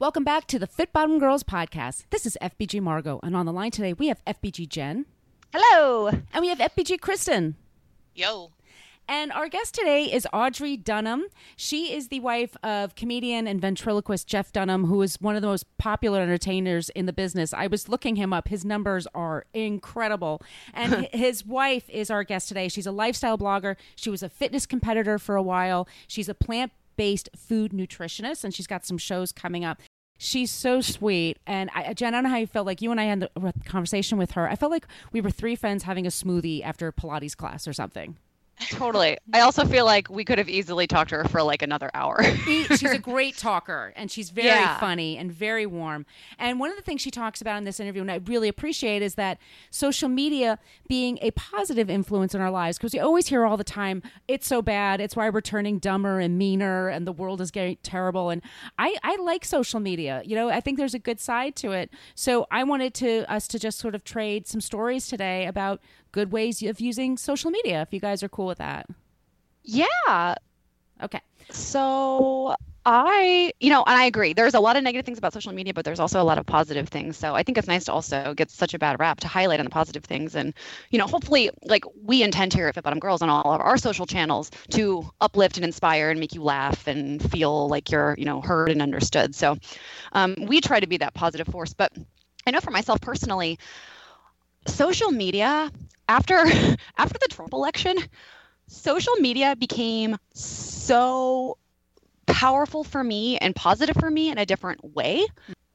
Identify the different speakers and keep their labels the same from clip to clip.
Speaker 1: Welcome back to the Fit Bottomed Girls podcast. This is FBG Margot, and on the line today we have FBG Jen.
Speaker 2: Hello.
Speaker 1: And we have FBG Kristen.
Speaker 3: Yo.
Speaker 1: And our guest today is Audrey Dunham. She is the wife of comedian and ventriloquist Jeff Dunham, who is one of the most popular entertainers in the business. I was looking him up. His numbers are incredible. And his wife is our guest today. She's a lifestyle blogger. She was a fitness competitor for a while. She's a plant based food nutritionist, and she's got some shows coming up. She's so sweet. And I, Jen, I don't know how you felt like you and I had a conversation with her. I felt like we were three friends having a smoothie after Pilates class or something.
Speaker 3: Totally. I also feel like we could have easily talked to her for like another hour.
Speaker 1: she's a great talker and she's very yeah. funny and very warm. And one of the things she talks about in this interview, and I really appreciate, is that social media being a positive influence in our lives. Because we always hear all the time, it's so bad. It's why we're turning dumber and meaner and the world is getting terrible. And I, I like social media. You know, I think there's a good side to it. So I wanted to us to just sort of trade some stories today about good ways of using social media if you guys are cool with that.
Speaker 3: Yeah.
Speaker 1: Okay.
Speaker 3: So I, you know, and I agree. There's a lot of negative things about social media, but there's also a lot of positive things. So I think it's nice to also get such a bad rap to highlight on the positive things. And, you know, hopefully, like we intend here at Fit Bottomed Girls on all of our social channels to uplift and inspire and make you laugh and feel like you're, you know, heard and understood. So um, we try to be that positive force. But I know for myself personally, social media after after the Trump election, social media became so powerful for me and positive for me in a different way.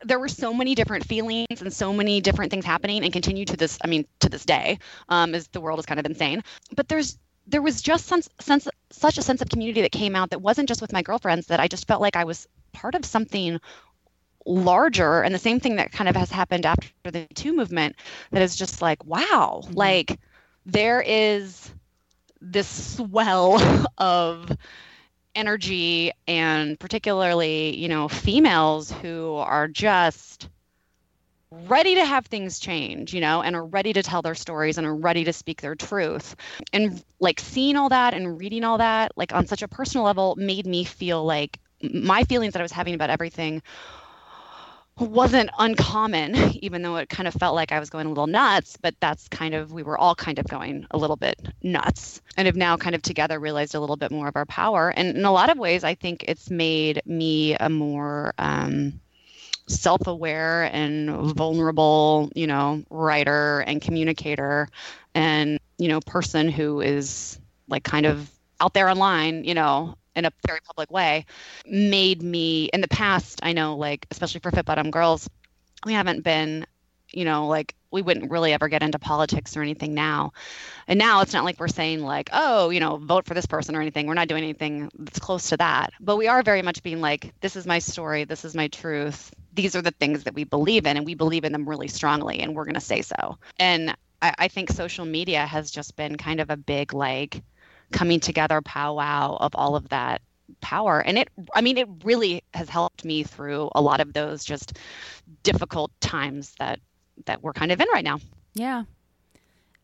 Speaker 3: There were so many different feelings and so many different things happening and continue to this, I mean, to this day, um, as the world is kind of insane. But there's there was just some sense such a sense of community that came out that wasn't just with my girlfriends that I just felt like I was part of something larger and the same thing that kind of has happened after Me Too movement that is just like wow mm-hmm. like there is this swell of energy and particularly you know females who are just ready to have things change you know and are ready to tell their stories and are ready to speak their truth and like seeing all that and reading all that like on such a personal level made me feel like my feelings that i was having about everything wasn't uncommon, even though it kind of felt like I was going a little nuts. But that's kind of, we were all kind of going a little bit nuts and have now kind of together realized a little bit more of our power. And in a lot of ways, I think it's made me a more um, self aware and vulnerable, you know, writer and communicator and, you know, person who is like kind of out there online, you know, in a very public way made me in the past i know like especially for fit bottomed girls we haven't been you know like we wouldn't really ever get into politics or anything now. And now it's not like we're saying like oh you know vote for this person or anything. We're not doing anything that's close to that. But we are very much being like this is my story. This is my truth. These are the things that we believe in and we believe in them really strongly and we're going to say so. And I, I think social media has just been kind of a big like coming together powwow of all of that power. And it i mean it really has helped me through a lot of those just difficult times that that we're kind of in right now.
Speaker 1: Yeah.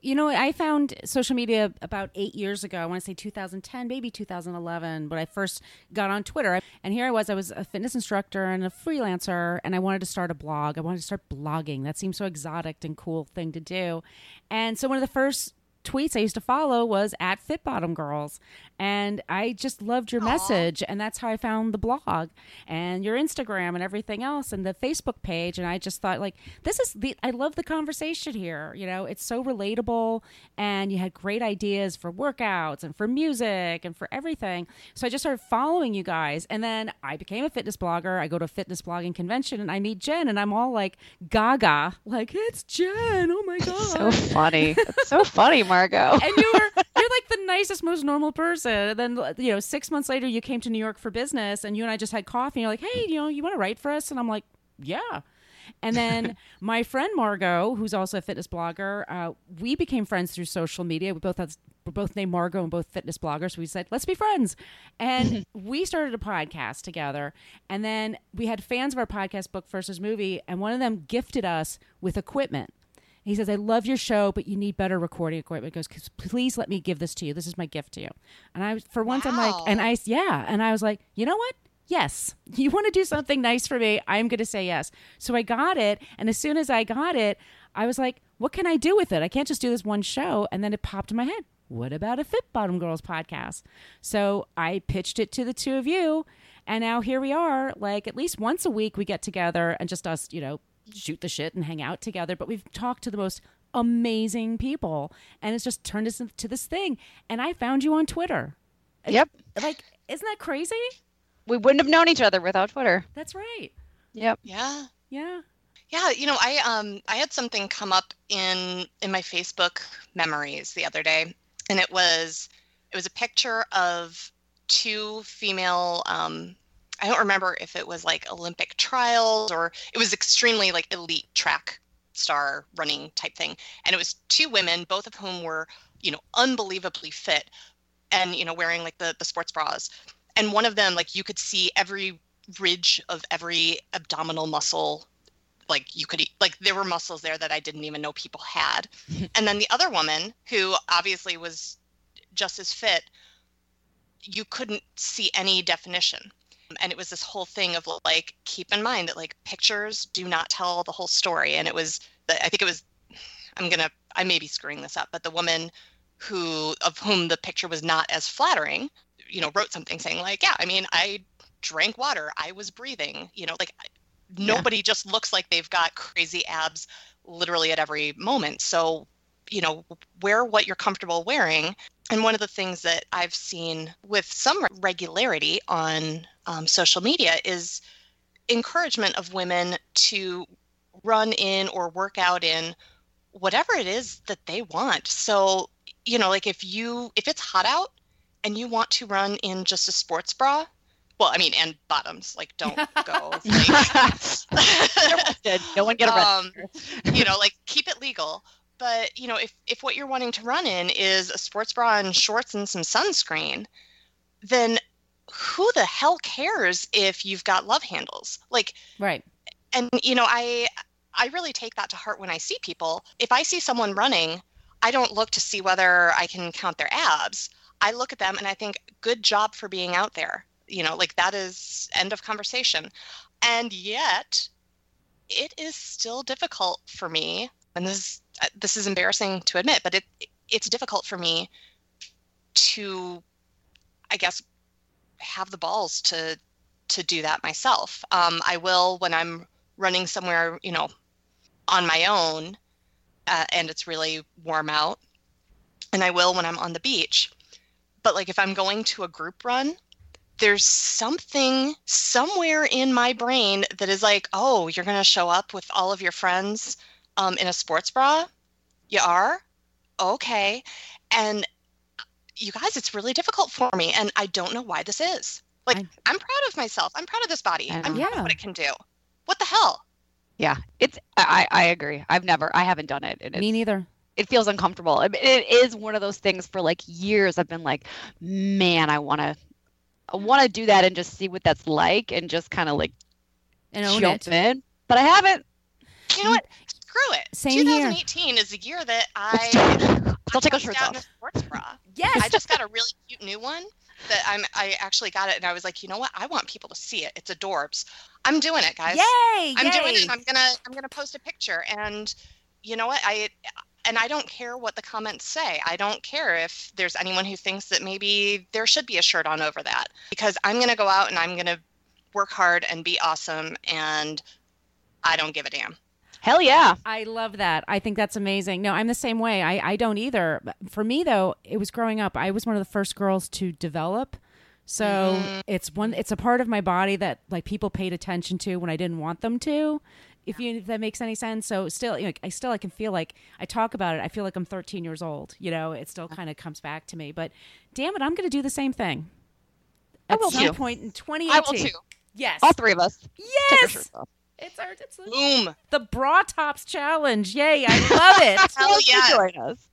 Speaker 1: You know i found social media about eight years ago i want to say 2010 maybe 2011 when i first got on twitter. And here i was i was a fitness instructor and a freelancer and i wanted to start a blog. I wanted to start blogging. That seemed so exotic and cool thing to do. And so one of the first tweets I used to follow was at Fit Bottomed Girls. And I just loved your Aww. message. And that's how I found the blog and your Instagram and everything else and the Facebook page. And I just thought, like, this is the, I love the conversation here. You know, it's so relatable. And you had great ideas for workouts and for music and for everything. So I just started following you guys. And then I became a fitness blogger. I go to a fitness blogging convention and I meet Jen and I'm all like gaga, like, it's Jen. Oh my God.
Speaker 3: so funny. It's so funny, Mark Margot.
Speaker 1: and you were you're like the nicest, most normal person. And then you know, six months later, you came to New York for business, and you and I just had coffee. And you're like, hey, you know, you want to write for us? And I'm like, yeah. And then my friend Margot, who's also a fitness blogger, uh, we became friends through social media. We both had, we're both named Margot and both fitness bloggers. So we said, let's be friends. And we started a podcast together. And then we had fans of our podcast, Book versus Movie, and one of them gifted us with equipment. He says, I love your show, but you need better recording equipment. He goes, please let me give this to you. This is my gift to you. And I, for once, I'm like, and I, yeah. And I was like, you know what? Yes. You want to do something nice for me? I'm going to say yes. So I got it. And as soon as I got it, I was like, what can I do with it? I can't just do this one show. And then it popped in my head. What about a Fit Bottomed Girls podcast? So I pitched it to the two of you. And now here we are. Like at least once a week, we get together and just us, you know, shoot the shit and hang out together. But we've talked to the most amazing people. And it's just turned us into this thing. And I found you on Twitter.
Speaker 3: Yep.
Speaker 1: Like, isn't that crazy?
Speaker 3: We wouldn't have known each other without Twitter.
Speaker 1: That's right.
Speaker 3: Yep.
Speaker 2: Yeah.
Speaker 1: Yeah.
Speaker 2: Yeah, you know, I um I had something come up in in my Facebook memories the other day, and it was it was a picture of two female um I don't remember if it was like Olympic trials or it was extremely like elite track star running type thing. And it was two women, both of whom were, you know, unbelievably fit and, you know, wearing like the, the sports bras. And one of them, like you could see every ridge of every abdominal muscle like you could like there were muscles there that I didn't even know people had. and then the other woman who obviously was just as fit, you couldn't see any definition. And it was this whole thing of like keep in mind that like pictures do not tell the whole story. And it was the, I think it was I'm to I may be screwing this up, but the woman who of whom the picture was not as flattering, you know, wrote something saying like, yeah, I mean, I drank water, I was breathing, you know, like nobody just looks like they've got crazy abs literally at every moment. So, you know, wear what you're comfortable wearing. And one of the things that I've seen with some regularity on um, social media is encouragement of women to run in or work out in whatever it is that they want. So, you know, like if you if it's hot out and you want to run in just a sports bra, well, I mean, and bottoms, like don't go like
Speaker 3: No one get arrested.
Speaker 2: um, you know, like keep it legal. But you know, if if what you're wanting to run in is a sports bra and shorts and some sunscreen, then who the hell cares if you've got love handles? Like,
Speaker 1: Right.
Speaker 2: and you know, I I really take that to heart when I see people. If I see someone running, I don't look to see whether I can count their abs. I look at them and I think, good job for being out there. You know, like that is end of conversation. And yet, it is still difficult for me, and this is, this is embarrassing to admit, but it it's difficult for me to, I guess, have the balls to to do that myself. Um, I will when I'm running somewhere, you know, on my own, uh, and it's really warm out, and I will when I'm on the beach. But like if I'm going to a group run, there's something somewhere in my brain that is like, oh, you're going to show up with all of your friends um, in a sports bra? You are? Okay. And you guys, it's really difficult for me. And I don't know why this is. Like,
Speaker 1: I-
Speaker 2: I'm proud of myself. I'm proud of this body.
Speaker 3: I
Speaker 2: I'm
Speaker 3: know.
Speaker 2: proud of what it can do. What the hell?
Speaker 3: Yeah, it's. I I agree. I've never. I haven't done it. And
Speaker 1: Me neither.
Speaker 3: it feels uncomfortable. I it is one of those things. For like years, I've been like, man, I want to. I want to do that and just see what that's like, and just kind of like
Speaker 1: And own
Speaker 3: jump
Speaker 1: it.
Speaker 3: in. But I haven't.
Speaker 2: You know what? Screw it.
Speaker 1: Same here.
Speaker 2: 2018 is the year that
Speaker 3: Let's
Speaker 2: I.
Speaker 3: do it. Take our
Speaker 2: bust
Speaker 3: shirts
Speaker 2: in
Speaker 3: off.
Speaker 2: a sports bra.
Speaker 1: Yes.
Speaker 2: I just got a really cute new one that I'm I actually got it and I was like, you know what? I want people to see it. It's adorbs. I'm doing it, guys.
Speaker 1: Yay!
Speaker 2: I'm
Speaker 1: yay.
Speaker 2: doing it. I'm gonna I'm gonna post a picture and you know what? I and I don't care what the comments say. I don't care if there's anyone who thinks that maybe there should be a shirt on over that because I'm gonna go out and I'm gonna work hard and be awesome and I don't give a damn.
Speaker 3: Hell yeah.
Speaker 1: I love that. I think that's amazing. No, I'm the same way. I, I don't either. For me though, it was growing up. I was one of the first girls to develop. So mm-hmm. it's one it's a part of my body that like people paid attention to when I didn't want them to. if you if that makes any sense. So still, you know, I still I can feel like I talk about it. I feel like I'm 13 years old. You know, it still kind of comes back to me. But damn it, I'm going to do the same thing.
Speaker 3: I
Speaker 1: At
Speaker 3: will
Speaker 1: some
Speaker 3: too.
Speaker 1: point in 2018.
Speaker 3: I will too.
Speaker 1: Yes.
Speaker 3: All three of us.
Speaker 1: Yes.
Speaker 3: Shirts off.
Speaker 1: It's our it's the,
Speaker 2: Boom.
Speaker 1: the bra tops challenge. Yay! I love it.
Speaker 2: Hell yeah.
Speaker 3: Join us.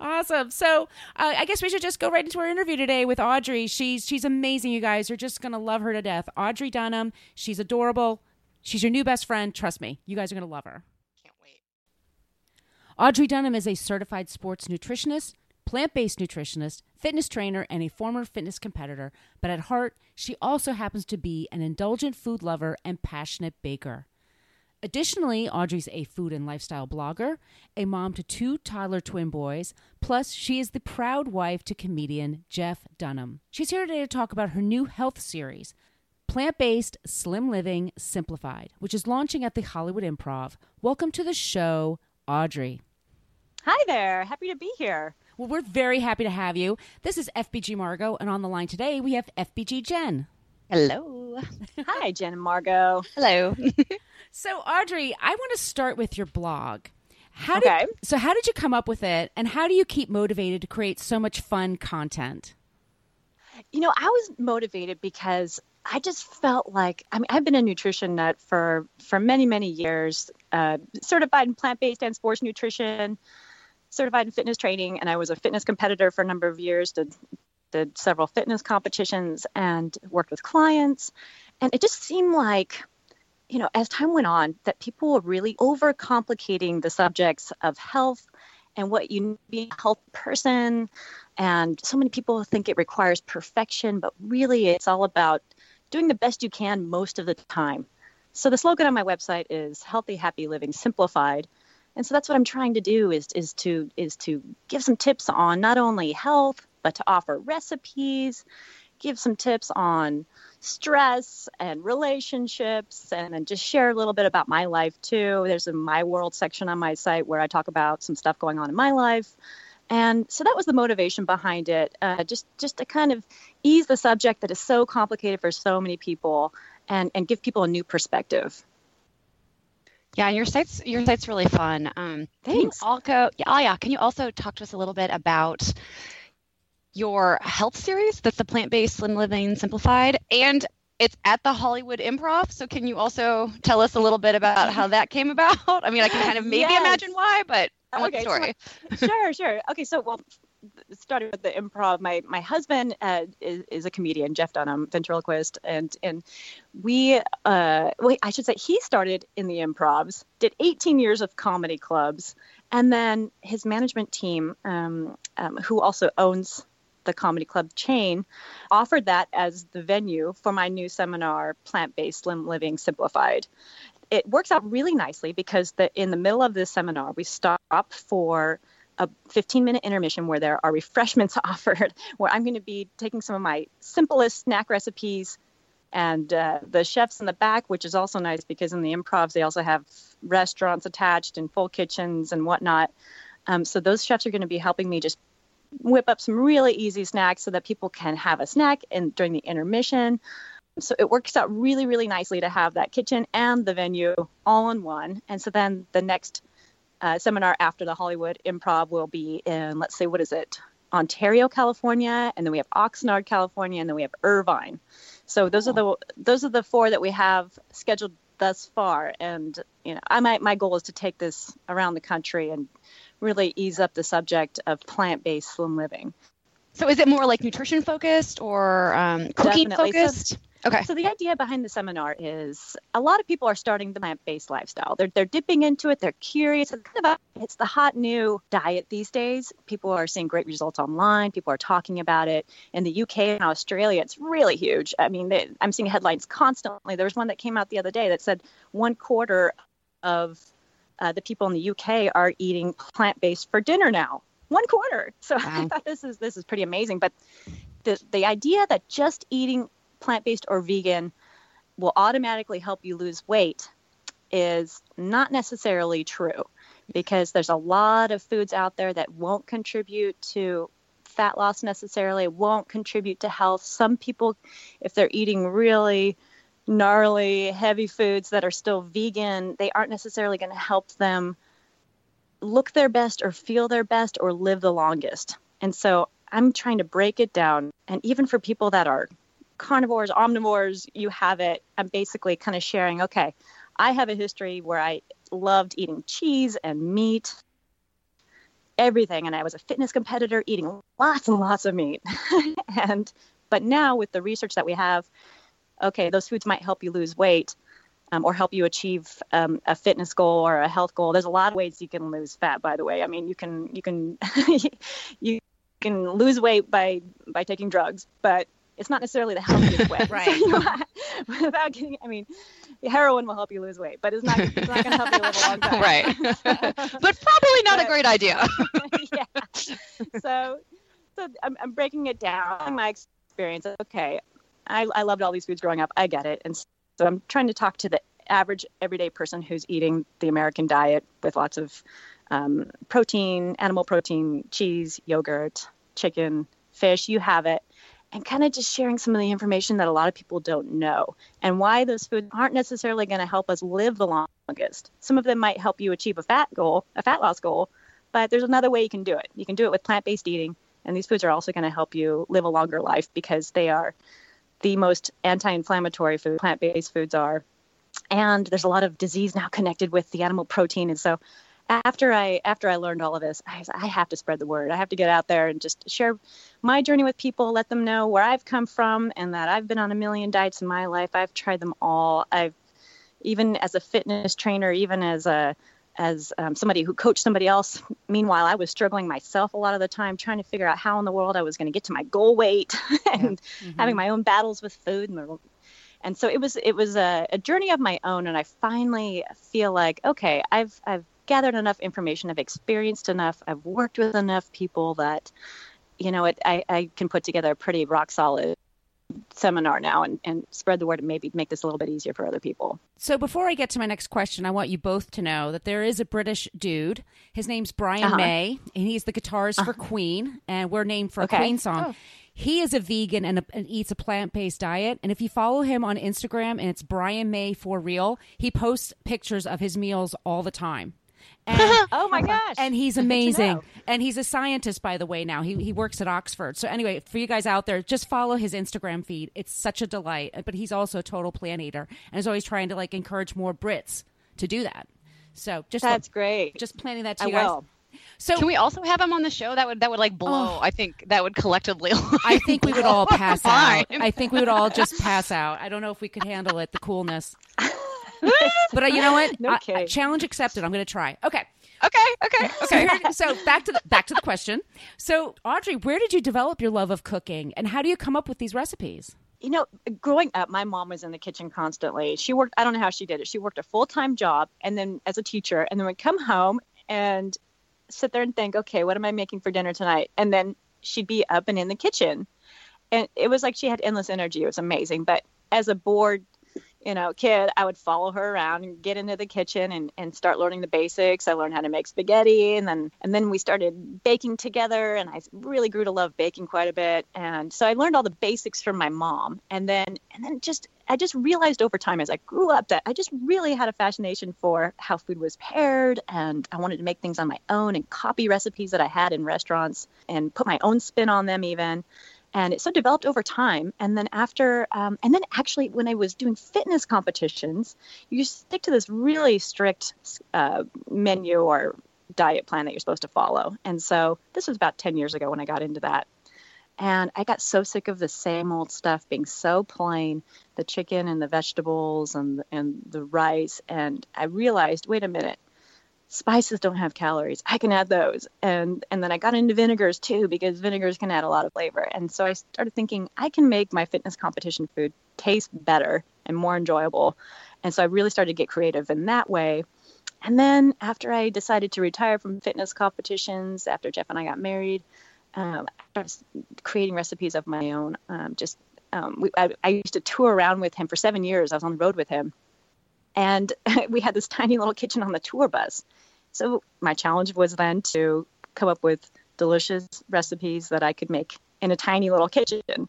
Speaker 1: Awesome. So uh, I guess we should just go right into our interview today with Audrey. She's she's amazing. You guys are just gonna love her to death. Audrey Dunham. She's adorable. She's your new best friend. Trust me, you guys are gonna love her.
Speaker 2: Can't wait.
Speaker 1: Audrey Dunham is a certified sports nutritionist, plant based nutritionist, fitness trainer, and a former fitness competitor. But at heart, she also happens to be an indulgent food lover and passionate baker. Additionally, Audrey's a food and lifestyle blogger, a mom to two toddler twin boys, plus, she is the proud wife to comedian Jeff Dunham. She's here today to talk about her new health series, Plant Based Slim Living Simplified, which is launching at the Hollywood Improv. Welcome to the show, Audrey.
Speaker 4: Hi there. Happy to be here.
Speaker 1: Well, we're very happy to have you. This is FBG Margot, and on the line today we have FBG Jen.
Speaker 3: Hello.
Speaker 4: Hi, Jen and Margot.
Speaker 3: Hello.
Speaker 1: So, Audrey, I want to start with your blog. How
Speaker 4: Okay.
Speaker 1: Did, so, how did you come up with it, and how do you keep motivated to create so much fun content?
Speaker 4: You know, I was motivated because I just felt like I mean I've been a nutrition nut for for many many years, uh, certified in plant based and sports nutrition, certified in fitness training, and I was a fitness competitor for a number of years. Did did several fitness competitions and worked with clients, and it just seemed like you know, as time went on, that people were really overcomplicating the subjects of health and what you need to be a healthy person. And so many people think it requires perfection, but really it's all about doing the best you can most of the time. So the slogan on my website is healthy, happy living simplified. And so that's what I'm trying to do is, is to is to give some tips on not only health, but to offer recipes, give some tips on stress and relationships and then just share a little bit about my life too. There's a my world section on my site where I talk about some stuff going on in my life. And so that was the motivation behind it, uh, just just to kind of ease the subject that is so complicated for so many people, and and give people a new perspective.
Speaker 3: Yeah, and your site's your site's really fun. Um, can
Speaker 4: Thanks.
Speaker 3: also, yeah, oh yeah, can you also talk to us a little bit about your health series? That's the plant-based slim living simplified, and it's at the Hollywood Improv. So can you also tell us a little bit about how that came about? I mean, I can kind of maybe
Speaker 4: Yes.
Speaker 3: imagine why, but I want
Speaker 4: Okay, so
Speaker 3: story.
Speaker 4: sure, sure. Okay, so well, starting with the improv, my my husband uh, is, is a comedian, Jeff Dunham, ventriloquist, and and we uh, wait, I should say he started in the improvs, did 18 years of comedy clubs, and then his management team, um, um, who also owns the comedy club chain, offered that as the venue for my new seminar, Plant Based Slim Living Simplified. It works out really nicely because the, in the middle of this seminar, we stop for a 15 minute intermission where there are refreshments offered, where I'm going to be taking some of my simplest snack recipes. And uh, the chefs in the back, which is also nice because in the improvs, they also have restaurants attached and full kitchens and whatnot. Um, so those chefs are going to be helping me just whip up some really easy snacks so that people can have a snack and during the intermission. So it works out really, really nicely to have that kitchen and the venue all in one. And so then the next uh, seminar after the Hollywood Improv will be in, let's say, what is it? Ontario, California, and then we have Oxnard, California, and then we have Irvine. So those are the those are the four that we have scheduled thus far. And you know, I my my goal is to take this around the country and really ease up the subject of plant-based slim living.
Speaker 3: So is it more like nutrition focused or um, cooking
Speaker 4: Definitely. So-
Speaker 3: focused? Okay.
Speaker 4: So the idea behind the seminar is a lot of people are starting the plant-based lifestyle. They're they're dipping into it. They're curious. It's kind of a, it's the hot new diet these days. People are seeing great results online. People are talking about it in the UK and Australia. It's really huge. I mean, they, I'm seeing headlines constantly. There was one that came out the other day that said one quarter of uh, the people in the UK are eating plant-based for dinner now. One quarter. So I thought this is this is pretty amazing. But the the idea that just eating plant-based or vegan will automatically help you lose weight is not necessarily true because there's a lot of foods out there that won't contribute to fat loss necessarily won't contribute to health some people if they're eating really gnarly, heavy foods that are still vegan, they aren't necessarily going to help them look their best or feel their best or live the longest. And so I'm trying to break it down. And even for people that are carnivores, omnivores, you have it. I'm basically kind of sharing, okay, I have a history where I loved eating cheese and meat, everything. And I was a fitness competitor eating lots and lots of meat. and, but now with the research that we have, okay, those foods might help you lose weight. Um, or help you achieve um, a fitness goal or a health goal. There's a lot of ways you can lose fat. By the way, I mean you can you can you can lose weight by by taking drugs, but it's not necessarily the healthiest way.
Speaker 1: right.
Speaker 4: So, you know, without getting, I mean, heroin will help you lose weight, but it's not, it's not going to help you live a long time.
Speaker 3: right. but probably not
Speaker 4: But-
Speaker 3: a great idea.
Speaker 4: yeah. So, so I'm, I'm breaking it down. My experience. Okay, I, I loved all these foods growing up. I get it, and so I'm trying to talk to the average everyday person who's eating the American diet with lots of um, protein, animal protein, cheese, yogurt, chicken, fish. You have it. And kind of just sharing some of the information that a lot of people don't know and why those foods aren't necessarily going to help us live the longest. Some of them might help you achieve a fat goal, a fat loss goal, but there's another way you can do it. You can do it with plant based eating. And these foods are also going to help you live a longer life because they are the most anti inflammatory food plant based foods are. And there's a lot of disease now connected with the animal protein. And so after I after I learned all of this, I, I have to spread the word. I have to get out there and just share my journey with people, let them know where I've come from and that I've been on a million diets in my life. I've tried them all. I've even as a fitness trainer, even as a as um, somebody who coached somebody else. Meanwhile, I was struggling myself a lot of the time, trying to figure out how in the world I was going to get to my goal weight and
Speaker 1: Mhm.
Speaker 4: having my own battles with food and and so it was it was a, a journey of my own and I finally feel like okay I've I've gathered enough information I've experienced enough I've worked with enough people that you know it I, I can put together a pretty rock solid seminar now and, and spread the word and maybe make this a little bit easier for other people
Speaker 1: So before I get to my next question, I want you both to know that there is a British dude. His name's Brian
Speaker 4: Uh-huh.
Speaker 1: May, and he's the guitarist for Queen, and we're named for
Speaker 4: Okay.
Speaker 1: a Queen song.
Speaker 3: Oh.
Speaker 1: He is a vegan and, a, and eats a plant based diet. And if you follow him on Instagram, and it's Brian May for real, he posts pictures of his meals all the time. And
Speaker 4: oh my gosh
Speaker 1: and he's
Speaker 4: Good to
Speaker 1: amazing.
Speaker 4: know.
Speaker 1: And he's a scientist, by the way. Now he he works at Oxford. So anyway, for you guys out there, just follow his Instagram feed. It's such a delight. Uh, but he's also a total plant eater, and is always trying to like encourage more Brits to do that. So just
Speaker 4: that's great
Speaker 1: just planning that to
Speaker 4: I
Speaker 1: you guys.
Speaker 4: will
Speaker 1: So
Speaker 3: Can we also have him on the show? That would that would like blow.
Speaker 1: Oh.
Speaker 3: I think that would collectively.
Speaker 1: I think we would all pass out. I think we would all just pass out. I don't know if we could handle it, the coolness. But uh, you know what?
Speaker 4: No
Speaker 1: I- challenge accepted. I'm going to try. Okay.
Speaker 3: okay, okay,
Speaker 1: So,
Speaker 3: okay.
Speaker 1: here- so back to the back to the question. So Audrey, where did you develop your love of cooking, and how do you come up with these recipes?
Speaker 4: you know, growing up, my mom was in the kitchen constantly. She worked, I don't know how she did it. She worked a full time job and then as a teacher, and then would come home and sit there and think, okay, what am I making for dinner tonight? And then she'd be up and in the kitchen. And it was like she had endless energy. It was amazing. But as a bored, you know, kid, I would follow her around and get into the kitchen and, and start learning the basics. I learned how to make spaghetti and then and then we started baking together and I really grew to love baking quite a bit. And so I learned all the basics from my mom. And then and then just I just realized over time as I grew up that I just really had a fascination for how food was paired and I wanted to make things on my own and copy recipes that I had in restaurants and put my own spin on them even and it so developed over time. And then after um, and then actually when i was doing fitness competitions you stick to this really strict uh, menu or diet plan that you're supposed to follow. And so this was about 10 years ago when i got into that. And i got so sick of the same old stuff being so plain the chicken and the vegetables and and the rice. And i realized wait a minute spices don't have calories. I can add those. And and then i got into vinegars too because vinegars can add a lot of flavor. And so i started thinking i can make my fitness competition food taste better and more enjoyable. And so i really started to get creative in that way. And then after i decided to retire from fitness competitions after jeff and i got married um, I started creating recipes of my own. Um, just um, we, I, I used to tour around with him for seven years. I was on the road with him and we had this tiny little kitchen on the tour bus so my challenge was then to come up with delicious recipes that I could make in a tiny little kitchen.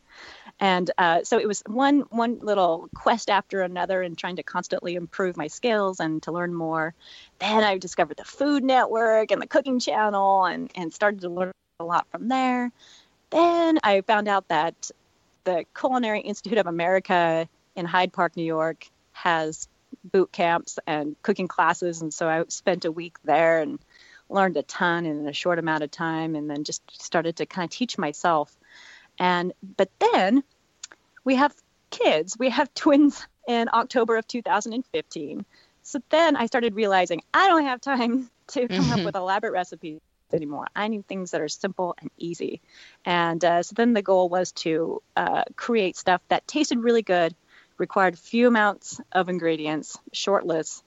Speaker 4: And uh, so it was one one little quest after another, and trying to constantly improve my skills and to learn more. Then I discovered the Food Network and the Cooking Channel, and and started to learn a lot from there. Then I found out that the Culinary Institute of America in Hyde Park, New York, has boot camps and cooking classes, and so I spent a week there and learned a ton in a short amount of time, and then just started to kind of teach myself. And but then we have kids. We have twins in October of 2015. So then I started realizing I don't have time to come
Speaker 3: Mhm.
Speaker 4: up with elaborate recipes anymore. I need things that are simple and easy. And uh, so then the goal was to uh, create stuff that tasted really good, required few amounts of ingredients, short lists,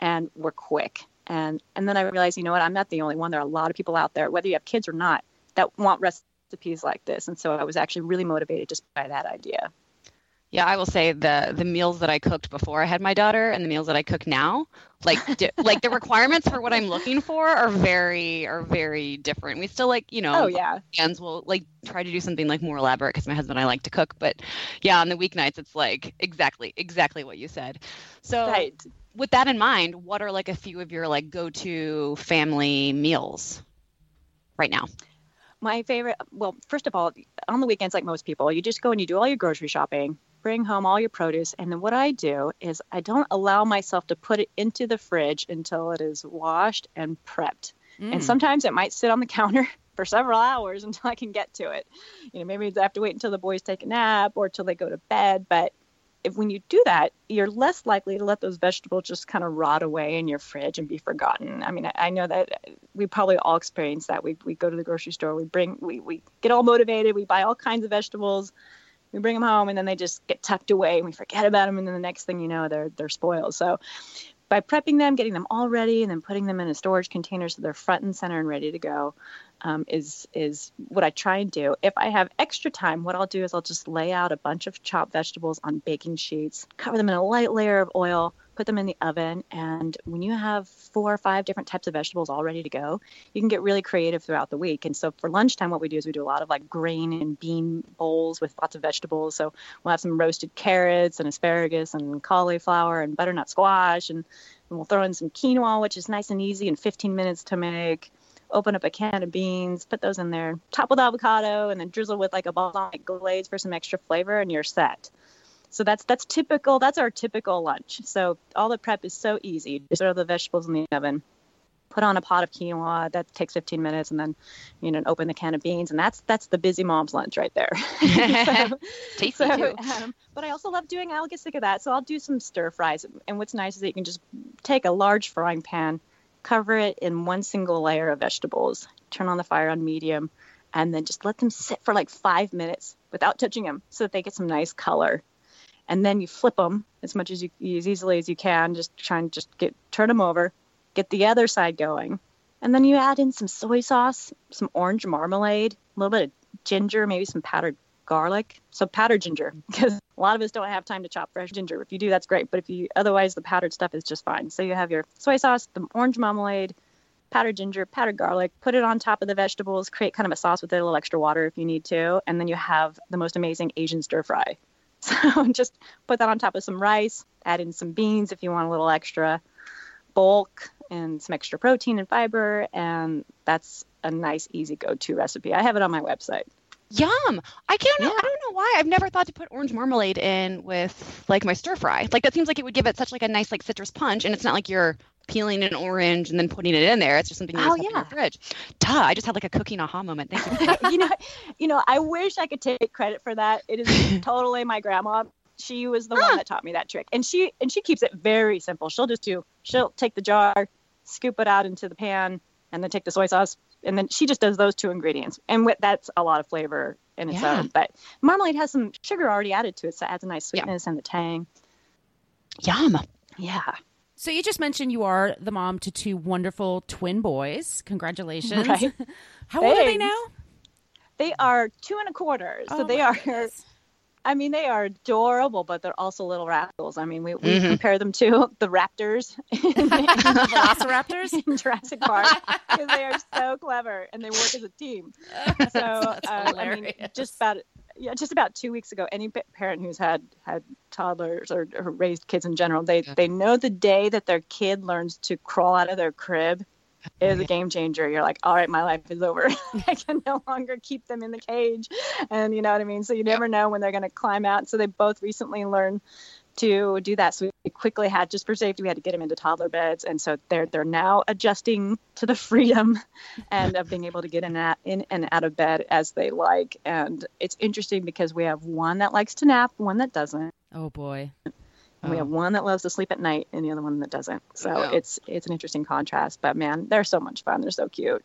Speaker 4: and were quick. And and then I realized, you know what? I'm not the only one. There are a lot of people out there, whether you have kids or not, that want recipes like this. And so I was actually really motivated just by that idea.
Speaker 3: Yeah, I will say the the meals that I cooked before I had my daughter and the meals that I cook now, like di- like the requirements for what I'm looking for are very are very different. We still like you know
Speaker 4: Oh yeah.
Speaker 3: weekends we'll like try to do something like more elaborate because my husband and I like to cook, but yeah, on the weeknights it's like exactly exactly what you said. So
Speaker 4: Right.
Speaker 3: with that in mind, what are like a few of your like go to family meals right now?
Speaker 4: My favorite, well, first of all, on the weekends, like most people, you just go and you do all your grocery shopping, bring home all your produce. And then what I do is I don't allow myself to put it into the fridge until it is washed and prepped.
Speaker 1: Mm.
Speaker 4: And sometimes it might sit on the counter for several hours until I can get to it. You know, maybe I have to wait until the boys take a nap or till they go to bed. But if when you do that, you're less likely to let those vegetables just kind of rot away in your fridge and be forgotten. I mean, I, I know that we probably all experience that. We, we go to the grocery store, we bring, we, we get all motivated, we buy all kinds of vegetables, we bring them home, and then they just get tucked away, and we forget about them, and then the next thing you know, they're they're spoiled. So, by prepping them, getting them all ready, and then putting them in a storage container so they're front and center and ready to go, um, is is what I try and do. If I have extra time, what I'll do is I'll just lay out a bunch of chopped vegetables on baking sheets, cover them in a light layer of oil, put them in the oven, and when you have four or five different types of vegetables all ready to go, you can get really creative throughout the week. And so for lunchtime, what we do is we do a lot of like grain and bean bowls with lots of vegetables. So we'll have some roasted carrots and asparagus and cauliflower and butternut squash, and, and we'll throw in some quinoa, which is nice and easy and 15 minutes to make. Open up a can of beans, put those in there, top with avocado, and then drizzle with like a balsamic glaze for some extra flavor, and you're set. So that's that's typical. That's our typical lunch. So all the prep is so easy. Just throw the vegetables in the oven, put on a pot of quinoa. That takes 15 minutes, and then you know open the can of beans, and that's that's the busy mom's lunch right there. so,
Speaker 3: Tasty
Speaker 4: so,
Speaker 3: too.
Speaker 4: um, but I also love doing. I'll get sick of that, so I'll do some stir fries. And what's nice is that you can just take a large frying pan, cover it in one single layer of vegetables, turn on the fire on medium, and then just let them sit for like five minutes without touching them, so that they get some nice color. And then you flip them as much as you as easily as you can. Just try and just get turn them over, get the other side going, and then you add in some soy sauce, some orange marmalade, a little bit of ginger, maybe some powdered garlic. So powdered ginger, because a lot of us don't have time to chop fresh ginger. If you do, that's great. But if you otherwise, the powdered stuff is just fine. So you have your soy sauce, the orange marmalade, powdered ginger, powdered garlic. Put it on top of the vegetables. Create kind of a sauce with it, a little extra water if you need to, and then you have the most amazing Asian stir fry. So just put that on top of some rice. Add in some beans if you want a little extra bulk and some extra protein and fiber, and that's a nice, easy go-to recipe. I have it on my website.
Speaker 3: Yum! I can't.
Speaker 4: Yeah.
Speaker 3: I don't know why. I've never thought to put orange marmalade in with like my stir fry. Like that seems like it would give it such like a nice like citrus punch, and it's not like you're peeling an orange and then putting it in there. It's just something you
Speaker 4: Oh,
Speaker 3: just have in
Speaker 4: yeah.
Speaker 3: your fridge. Duh! I just had like a cooking aha moment. Thank you.
Speaker 4: You know, you know, I wish I could take credit for that. It is totally my grandma. She was the
Speaker 3: Huh.
Speaker 4: one that taught me that trick, and she and she keeps it very simple. She'll just do. She'll take the jar, scoop it out into the pan, and then take the soy sauce, and then she just does those two ingredients, and with, that's a lot of flavor in its
Speaker 3: Yeah.
Speaker 4: own. But marmalade has some sugar already added to it, so it adds a nice
Speaker 3: Yeah.
Speaker 4: sweetness and the tang.
Speaker 3: Yum!
Speaker 4: Yeah.
Speaker 1: So you just mentioned you are the mom to two wonderful twin boys. Congratulations.
Speaker 4: Right.
Speaker 1: How old are they now?
Speaker 4: They are two and a quarter, so
Speaker 1: Oh,
Speaker 4: they are.
Speaker 1: goodness.
Speaker 4: I mean, they are adorable, but they're also little rascals. I mean, we, we
Speaker 3: Mhm.
Speaker 4: compare them to the raptors in,
Speaker 1: Velociraptors?
Speaker 4: in Jurassic Park because they are so clever and they work as a team. So uh, I mean, just about yeah, just about two weeks ago, any parent who's had had toddlers or, or raised kids in general, they yeah. they know the day that their kid learns to crawl out of their crib is a game changer. You're like, all right, my life is over. I can no longer keep them in the cage, and you know what I mean. So you never know when they're going to climb out. So they both recently learned to do that. So we quickly had, just for safety, we had to get them into toddler beds, and so they're they're now adjusting to the freedom and of being able to get in, at, in and out of bed as they like. And it's interesting because we have one that likes to nap, one that doesn't.
Speaker 1: Oh boy.
Speaker 4: And we have oh. one that loves to sleep at night and the other one that doesn't. So yeah. it's it's an interesting contrast. But man, they're so much fun. They're so cute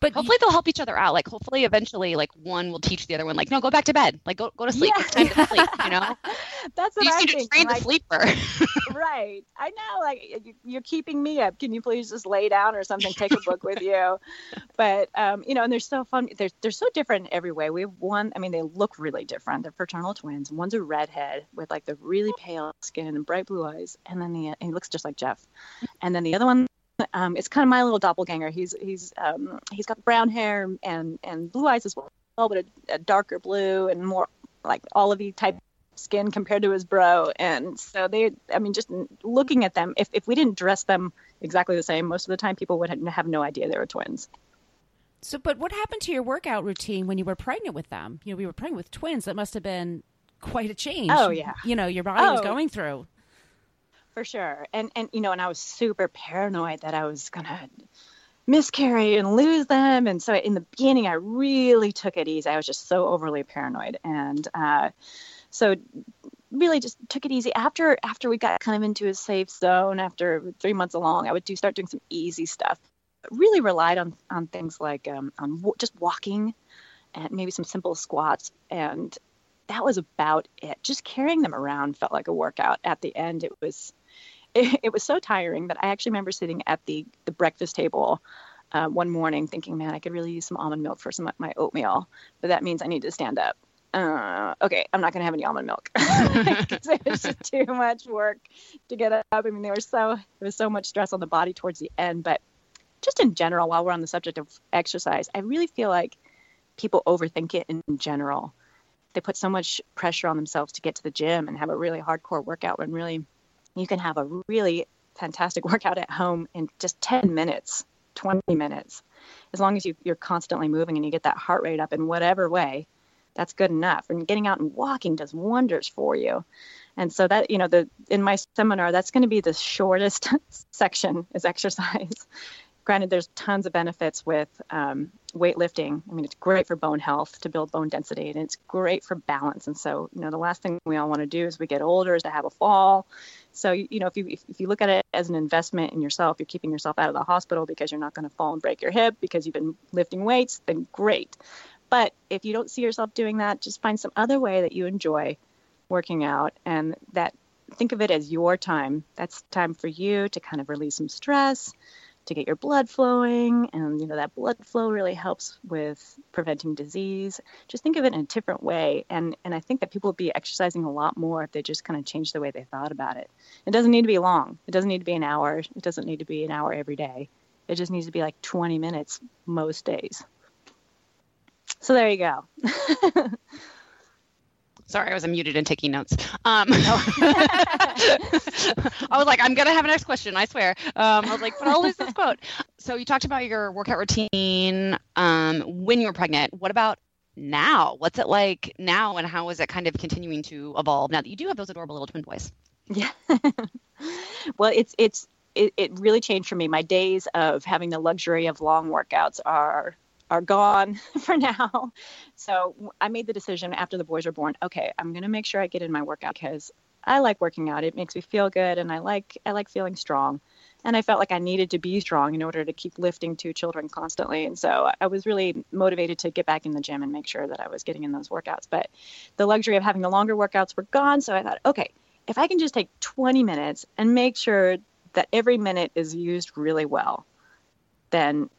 Speaker 3: but hopefully they'll help each other out. Like hopefully eventually like one will teach the other one like no go back to bed. Like go go to sleep. Yeah. It's time to sleep, you know?
Speaker 4: That's what
Speaker 3: you
Speaker 4: I'm
Speaker 3: need to train like, the sleeper.
Speaker 4: right. I know like you're keeping me up. Can you please just lay down or something take a book with you? But um you know and they're so fun they're they're so different in every way. We have one I mean they look really different. They're fraternal twins. One's a redhead with like the really pale skin and bright blue eyes and then the and he looks just like Jeff. And then the other one um, it's kind of my little doppelganger. He's he's um, he's got brown hair and and blue eyes as well, but a, a darker blue and more like olivey type skin compared to his bro. And so they, I mean, just looking at them, if if we didn't dress them exactly the same, most of the time people would have no idea they were twins.
Speaker 1: So, but what happened to your workout routine when you were pregnant with them? You know, we were pregnant with twins. That must have been quite a change.
Speaker 4: Oh yeah.
Speaker 1: You know, your body oh. was going through
Speaker 4: for sure. And and you know, and I was super paranoid that I was gonna miscarry and lose them. And so in the beginning, I really took it easy. I was just so overly paranoid, and uh, so really just took it easy. After after we got kind of into a safe zone, after three months along, I would do start doing some easy stuff. Really relied on on things like um, on w- just walking, and maybe some simple squats and that was about it. Just carrying them around felt like a workout. At the end, it was it, it was so tiring that I actually remember sitting at the the breakfast table uh, one morning thinking, man, I could really use some almond milk for some my oatmeal, but that means I need to stand up. Uh, okay, I'm not gonna have any almond milk it was just too much work to get up. I mean, there was so there was so much stress on the body towards the end, but just in general, while we're on the subject of exercise, I really feel like people overthink it in general. They put so much pressure on themselves to get to the gym and have a really hardcore workout when really you can have a really fantastic workout at home in just 10 minutes, 20 minutes. As long as you, you're constantly moving and you get that heart rate up in whatever way, that's good enough. And getting out and walking does wonders for you. And so that, you know, the in my seminar, that's going to be the shortest section is exercise granted, there's tons of benefits with um, weightlifting. I mean, it's great for bone health to build bone density, and it's great for balance. And so, you know, the last thing we all want to do as we get older is to have a fall. So, you know, if you if, if you look at it as an investment in yourself, you're keeping yourself out of the hospital because you're not going to fall and break your hip because you've been lifting weights. Then great. But if you don't see yourself doing that, just find some other way that you enjoy working out, and that think of it as your time. That's time for you to kind of release some stress to get your blood flowing and you know that blood flow really helps with preventing disease. Just think of it in a different way and and i think that people would be exercising a lot more if they just kind of change the way they thought about it. It doesn't need to be long. It doesn't need to be an hour. It doesn't need to be an hour every day. It just needs to be like 20 minutes most days. So there you go
Speaker 3: Sorry, I was muted and taking notes. Um, I was like, I'm gonna have a next question. I swear. Um, I was like, but I'll lose this quote. So you talked about your workout routine um, when you were pregnant. What about now? What's it like now, and how is it kind of continuing to evolve now that you do have those adorable little twin boys?
Speaker 4: Yeah. well, it's it's it, it really changed for me. My days of having the luxury of long workouts are are gone for now. So I made the decision after the boys were born. Okay, I'm gonna make sure I get in my workout because I like working out. It makes me feel good, and I like I like feeling strong. And I felt like I needed to be strong in order to keep lifting two children constantly. And so I was really motivated to get back in the gym and make sure that I was getting in those workouts. But the luxury of having the longer workouts were gone. So I thought, okay, if I can just take 20 minutes and make sure that every minute is used really well, then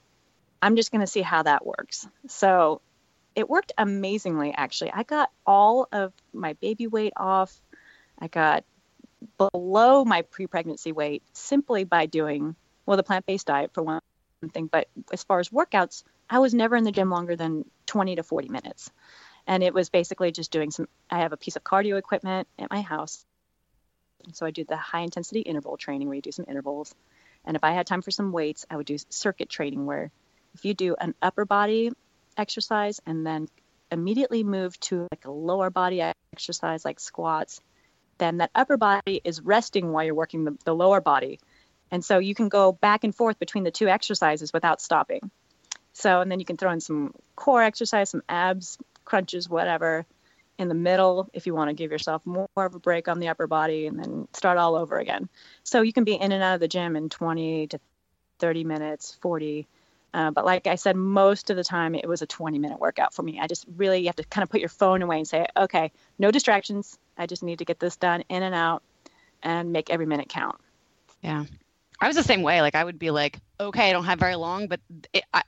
Speaker 4: I'm just going to see how that works. So it worked amazingly, actually. I got all of my baby weight off. I got below my pre pregnancy weight simply by doing, well, the plant based diet for one thing. But as far as workouts, I was never in the gym longer than 20 to 40 minutes. And it was basically just doing some, I have a piece of cardio equipment at my house. And so I do the high intensity interval training where you do some intervals. And if I had time for some weights, I would do circuit training where if you do an upper body exercise and then immediately move to like a lower body exercise like squats, then that upper body is resting while you're working the, the lower body. And so you can go back and forth between the two exercises without stopping. So, and then you can throw in some core exercise, some abs, crunches, whatever in the middle if you want to give yourself more of a break on the upper body and then start all over again. So you can be in and out of the gym in 20 to 30 minutes, 40. Uh, but like I said, most of the time it was a 20 minute workout for me. I just really you have to kind of put your phone away and say, okay, no distractions. I just need to get this done in and out and make every minute count.
Speaker 3: Yeah. I was the same way. Like I would be like, okay, I don't have very long, but it, I,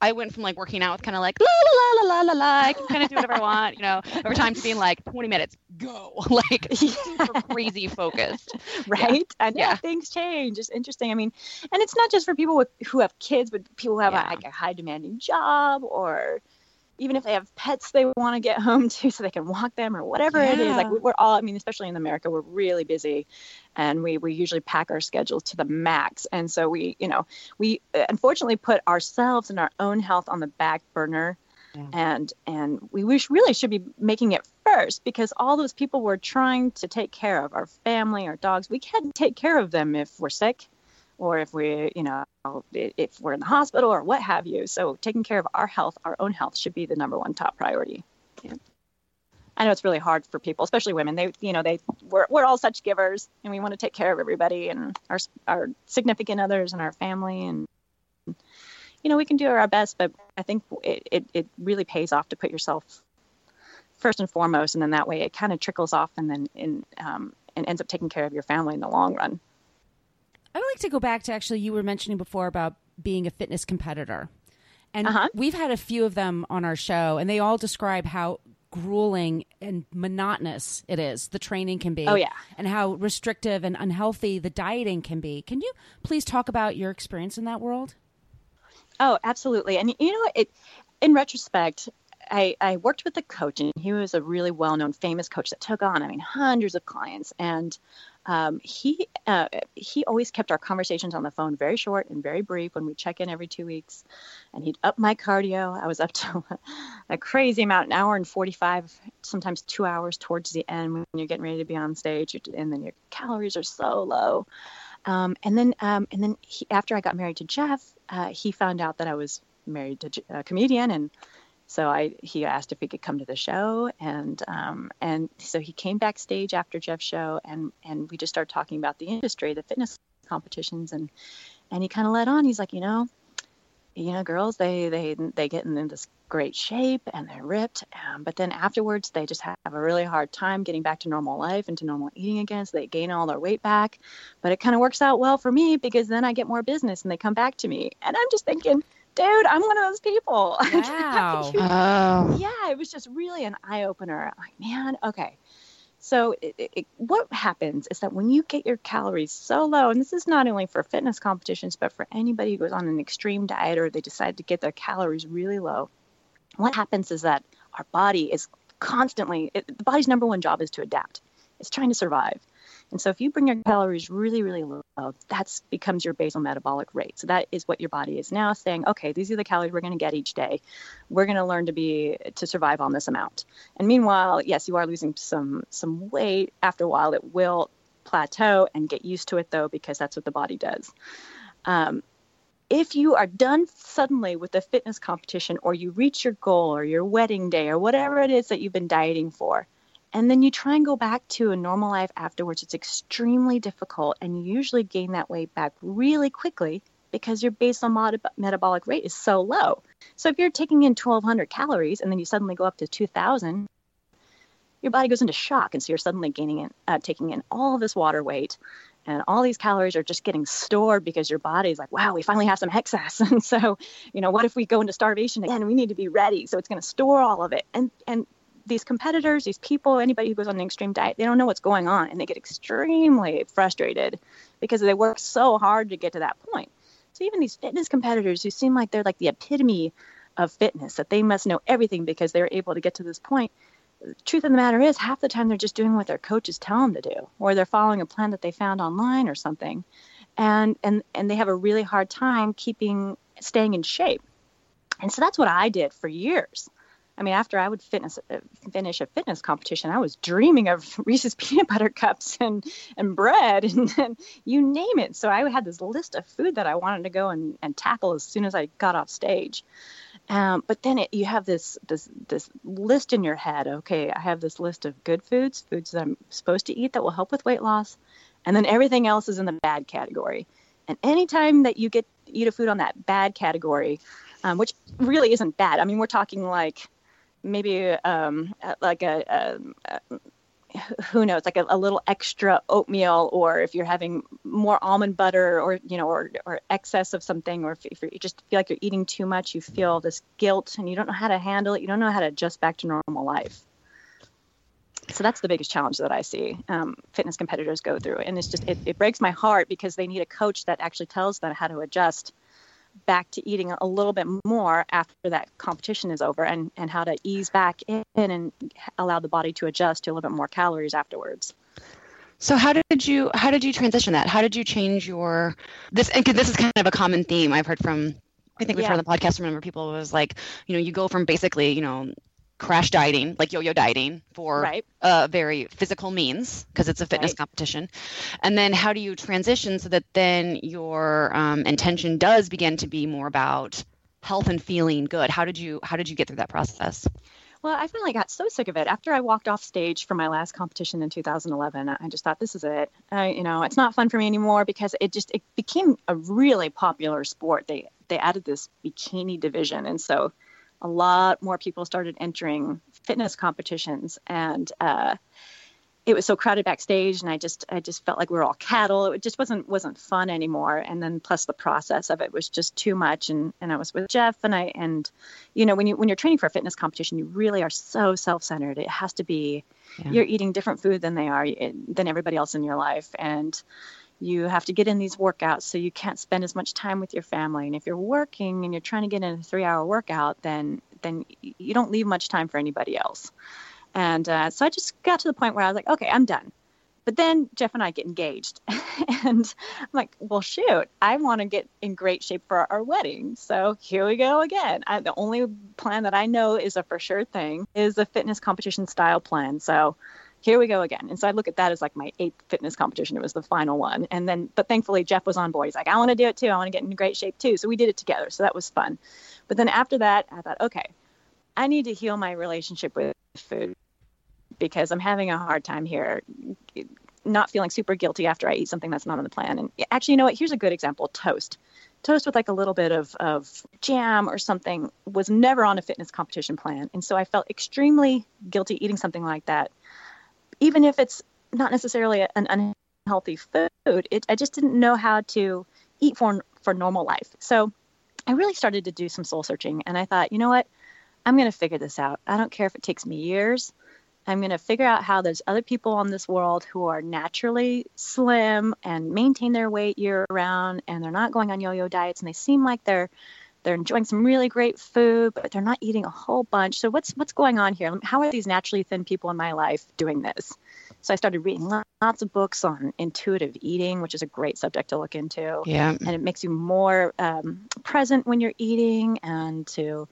Speaker 3: I went from like working out with kind of like la la la la la la. I can kind of do whatever I want, you know, over time to being like 20 minutes, go, like super crazy focused,
Speaker 4: right? Yeah. And yeah, things change. It's interesting. I mean, and it's not just for people with, who have kids, but people who have yeah. a, like a high demanding job or even if they have pets they want to get home to so they can walk them or whatever yeah. it is like we're all i mean especially in america we're really busy and we we usually pack our schedules to the max and so we you know we uh, unfortunately put ourselves and our own health on the back burner yeah. and and we wish really should be making it first because all those people we're trying to take care of our family our dogs we can't take care of them if we're sick or if we, you know, if we're in the hospital or what have you. So taking care of our health, our own health, should be the number one top priority. Yeah. I know it's really hard for people, especially women. They, you know, they we're we're all such givers, and we want to take care of everybody and our our significant others and our family, and you know, we can do our best. But I think it it, it really pays off to put yourself first and foremost, and then that way it kind of trickles off, and then in um, and ends up taking care of your family in the long run.
Speaker 1: I would like to go back to actually you were mentioning before about being a fitness competitor. And uh-huh. we've had a few of them on our show and they all describe how grueling and monotonous it is the training can be.
Speaker 4: Oh yeah.
Speaker 1: And how restrictive and unhealthy the dieting can be. Can you please talk about your experience in that world?
Speaker 4: Oh absolutely. And you know it in retrospect I, I worked with a coach and he was a really well-known famous coach that took on i mean hundreds of clients. And um, he uh, he always kept our conversations on the phone very short and very brief when we check in every two weeks. And he'd up my cardio. I was up to a crazy amount an hour and 45 sometimes two hours towards the end when you're getting ready to be on stage and then your calories are so low. Um, and then um, and then he, after i got married to jeff uh, he found out that i was married to a comedian and so I he asked if he could come to the show, and um, and so he came backstage after Jeff's show, and and we just started talking about the industry, the fitness competitions, and and he kind of led on. He's like, you know, you know, girls they they they get in this great shape and they're ripped, um, but then afterwards they just have a really hard time getting back to normal life and to normal eating again. So they gain all their weight back, but it kind of works out well for me because then I get more business and they come back to me, and I'm just thinking dude, I'm one of those people.
Speaker 1: Wow.
Speaker 3: oh.
Speaker 4: Yeah, it was just really an eye opener. Like, man, okay. So, it, it, what happens is that when you get your calories so low, and this is not only for fitness competitions, but for anybody who goes on an extreme diet or they decide to get their calories really low, what happens is that our body is constantly, it, the body's number one job is to adapt, it's trying to survive. And so if you bring your calories really, really low, that becomes your basal metabolic rate. So that is what your body is now saying, okay, these are the calories we're going to get each day. We're going to learn to be to survive on this amount. And meanwhile, yes, you are losing some some weight. After a while, it will plateau and get used to it though, because that's what the body does. Um, if you are done suddenly with a fitness competition or you reach your goal or your wedding day or whatever it is that you've been dieting for, and then you try and go back to a normal life afterwards. It's extremely difficult, and you usually gain that weight back really quickly because your basal mod- metabolic rate is so low. So if you're taking in 1,200 calories and then you suddenly go up to 2,000, your body goes into shock, and so you're suddenly gaining in, uh, taking in all this water weight, and all these calories are just getting stored because your body's like, wow, we finally have some excess, and so, you know, what if we go into starvation again? We need to be ready, so it's going to store all of it, and and these competitors, these people, anybody who goes on an extreme diet, they don't know what's going on and they get extremely frustrated because they work so hard to get to that point. So even these fitness competitors who seem like they're like the epitome of fitness that they must know everything because they're able to get to this point the truth of the matter is half the time they're just doing what their coaches tell them to do or they're following a plan that they found online or something and and and they have a really hard time keeping staying in shape and so that's what i did for years I mean, after I would fitness uh, finish a fitness competition, I was dreaming of Reese's peanut butter cups and and bread and, and you name it. So I had this list of food that I wanted to go and, and tackle as soon as I got off stage. Um, but then it, you have this this this list in your head. Okay, I have this list of good foods, foods that I'm supposed to eat that will help with weight loss, and then everything else is in the bad category. And anytime that you get eat a food on that bad category, um, which really isn't bad. I mean, we're talking like maybe um, like a, a, a, who knows like a, a, little extra oatmeal or if you're having more almond butter or you know or, or excess of something or if, if you just feel like you're eating too much you feel this guilt and you don't know how to handle it you don't know how to adjust back to normal life. So that's the biggest challenge that i see um, fitness competitors go through. And it's just it, it breaks my heart because they need a coach that actually tells them how to adjust back to eating a little bit more after that competition is over and, and how to ease back in and allow the body to adjust to a little bit more calories afterwards.
Speaker 3: So how did you how did you transition that? How did you change your this and this is kind of a common theme I've heard from I think we've yeah. heard on the podcast. Remember, people was like, you know, you go from basically, you know, crash dieting, like yo-yo dieting for right. a very physical means because it's a fitness right. competition. And then how do you transition so that then your um, intention does begin to be more about health and feeling good? How did you how did you get through that process?
Speaker 4: Well, I finally got so sick of it after I walked off stage for my last competition in 2011. I just thought this is it. I, you know, it's not fun for me anymore because it just it became a really popular sport. They they added this bikini division, and so a lot more people started entering fitness competitions and uh, it was so crowded backstage and i just i just felt like we were all cattle. It just wasn't wasn't fun anymore. And then plus the process of it was just too much. And and i was with jeff and i and you know when you when you're training for a fitness competition you really are so self-centered. It has to be yeah. you're eating different food than they are than everybody else in your life. And you have to get in these workouts so you can't spend as much time with your family. And if you're working and you're trying to get in a three hour workout then then you don't leave much time for anybody else. And uh, so i just got to the point where i was like okay i'm done. But then jeff and i get engaged. And i'm like well shoot i want to get in great shape for our wedding. So here we go again. I, the only plan that i know is a for sure thing is a fitness competition style plan. So here we go again. And so I look at that as like my eighth fitness competition. It was the final one. And then, but thankfully, Jeff was on board. He's like, I want to do it too. I want to get in great shape too. So we did it together. So that was fun. But then after that, I thought, okay, I need to heal my relationship with food because I'm having a hard time here not feeling super guilty after I eat something that's not on the plan. And actually, you know what? Here's a good example toast. Toast with like a little bit of, of jam or something was never on a fitness competition plan. And so I felt extremely guilty eating something like that even if it's not necessarily an unhealthy food, it, I just didn't know how to eat for for normal life. So I really started to do some soul searching, and I thought, you know what, I'm going to figure this out. I don't care if it takes me years. I'm going to figure out how there's other people on this world who are naturally slim and maintain their weight year round, and they're not going on yo-yo diets, and they seem like they're they're enjoying some really great food, but they're not eating a whole bunch. So what's what's going on here? How are these naturally thin people in my life doing this? So I started reading lots of books on intuitive eating, which is a great subject to look into.
Speaker 3: Yeah.
Speaker 4: And it makes you more um, present when you're eating and to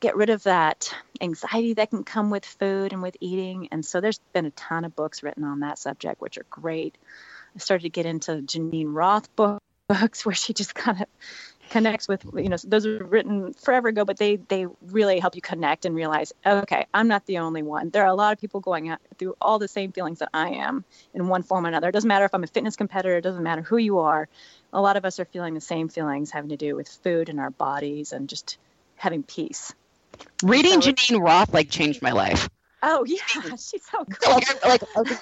Speaker 4: get rid of that anxiety that can come with food and with eating. And so there's been a ton of books written on that subject, which are great. I started to get into Geneen Roth books where she just kind of connects with you know those are written forever ago but they they really help you connect and realize okay i'm not the only one. There are a lot of people going through all the same feelings that i am in one form or another. It doesn't matter if i'm a fitness competitor it doesn't matter who you are. A lot of us are feeling the same feelings having to do with food and our bodies and just having peace.
Speaker 3: Reading so Geneen Roth like changed my life.
Speaker 4: Oh yeah. She's so cool. like, like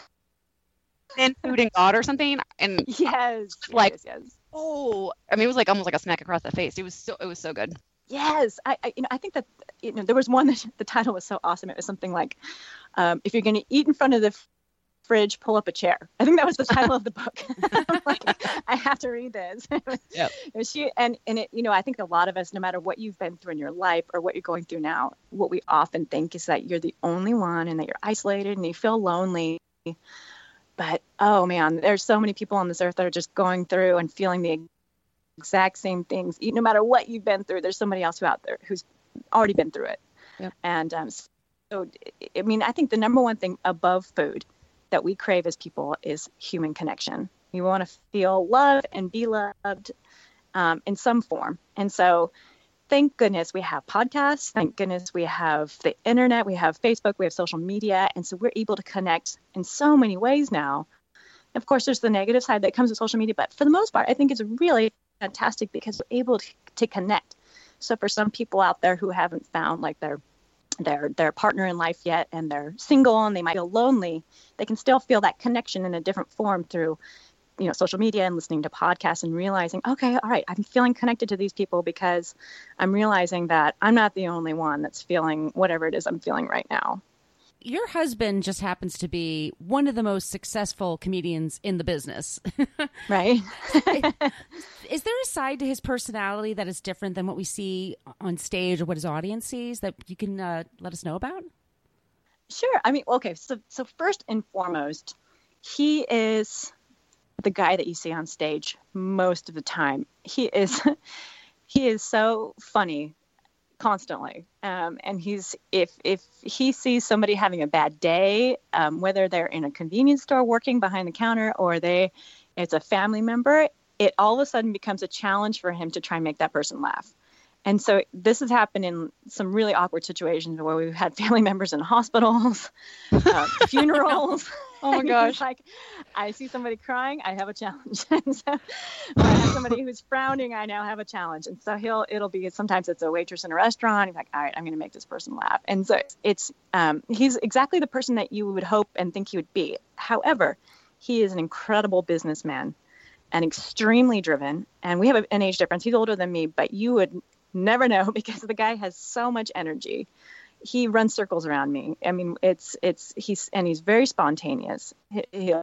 Speaker 3: in food and god or something and
Speaker 4: yes
Speaker 3: like
Speaker 4: yes, yes
Speaker 3: oh i mean it was like almost like a smack across the face it was so it was so good
Speaker 4: yes i, I you know i think that you know there was one that the title was so awesome it was something like um, if you're going to eat in front of the fridge, pull up a chair. I think that was the title of the book. like, I have to read this.
Speaker 3: Yep.
Speaker 4: she and and it, you know, I think a lot of us, no matter what you've been through in your life or what you're going through now, what we often think is that you're the only one and that you're isolated and you feel lonely. But oh man, there's so many people on this earth that are just going through and feeling the exact same things. No matter what you've been through, there's somebody else who out there who's already been through it.
Speaker 3: Yep.
Speaker 4: And um, so, I mean, I think the number one thing above food that we crave as people is human connection. We want to feel love and be loved um, in some form. And so, thank goodness we have podcasts. Thank goodness we have the internet. We have Facebook. We have social media. And so, we're able to connect in so many ways now. Of course, there's the negative side that comes with social media, but for the most part, I think it's really fantastic because we're able to, to connect. So, for some people out there who haven't found like their their their partner in life yet and they're single and they might feel lonely they can still feel that connection in a different form through you know social media and listening to podcasts and realizing okay all right i'm feeling connected to these people because i'm realizing that i'm not the only one that's feeling whatever it is i'm feeling right now
Speaker 1: your husband just happens to be one of the most successful comedians in the business.
Speaker 4: right.
Speaker 1: is there a side to his personality that is different than what we see on stage or what his audience sees that you can uh, let us know about?
Speaker 4: Sure. I mean, okay. So, so first and foremost, he is the guy that you see on stage most of the time. He is, he is so funny constantly. Um, and he's if if he sees somebody having a bad day, um, whether they're in a convenience store working behind the counter or they it's a family member, it all of a sudden becomes a challenge for him to try and make that person laugh. And so this has happened in some really awkward situations where we've had family members in hospitals, uh, funerals.
Speaker 3: Oh my gosh!
Speaker 4: like, I see somebody crying, I have a challenge. and so, I have somebody who's frowning, I now have a challenge. And so he'll, it'll be sometimes it's a waitress in a restaurant. He's like, all right, I'm going to make this person laugh. And so it's, it's um, he's exactly the person that you would hope and think he would be. However, he is an incredible businessman and extremely driven. And we have an age difference. He's older than me, but you would never know because the guy has so much energy. He runs circles around me. I mean, it's it's he's and he's very spontaneous. He, he,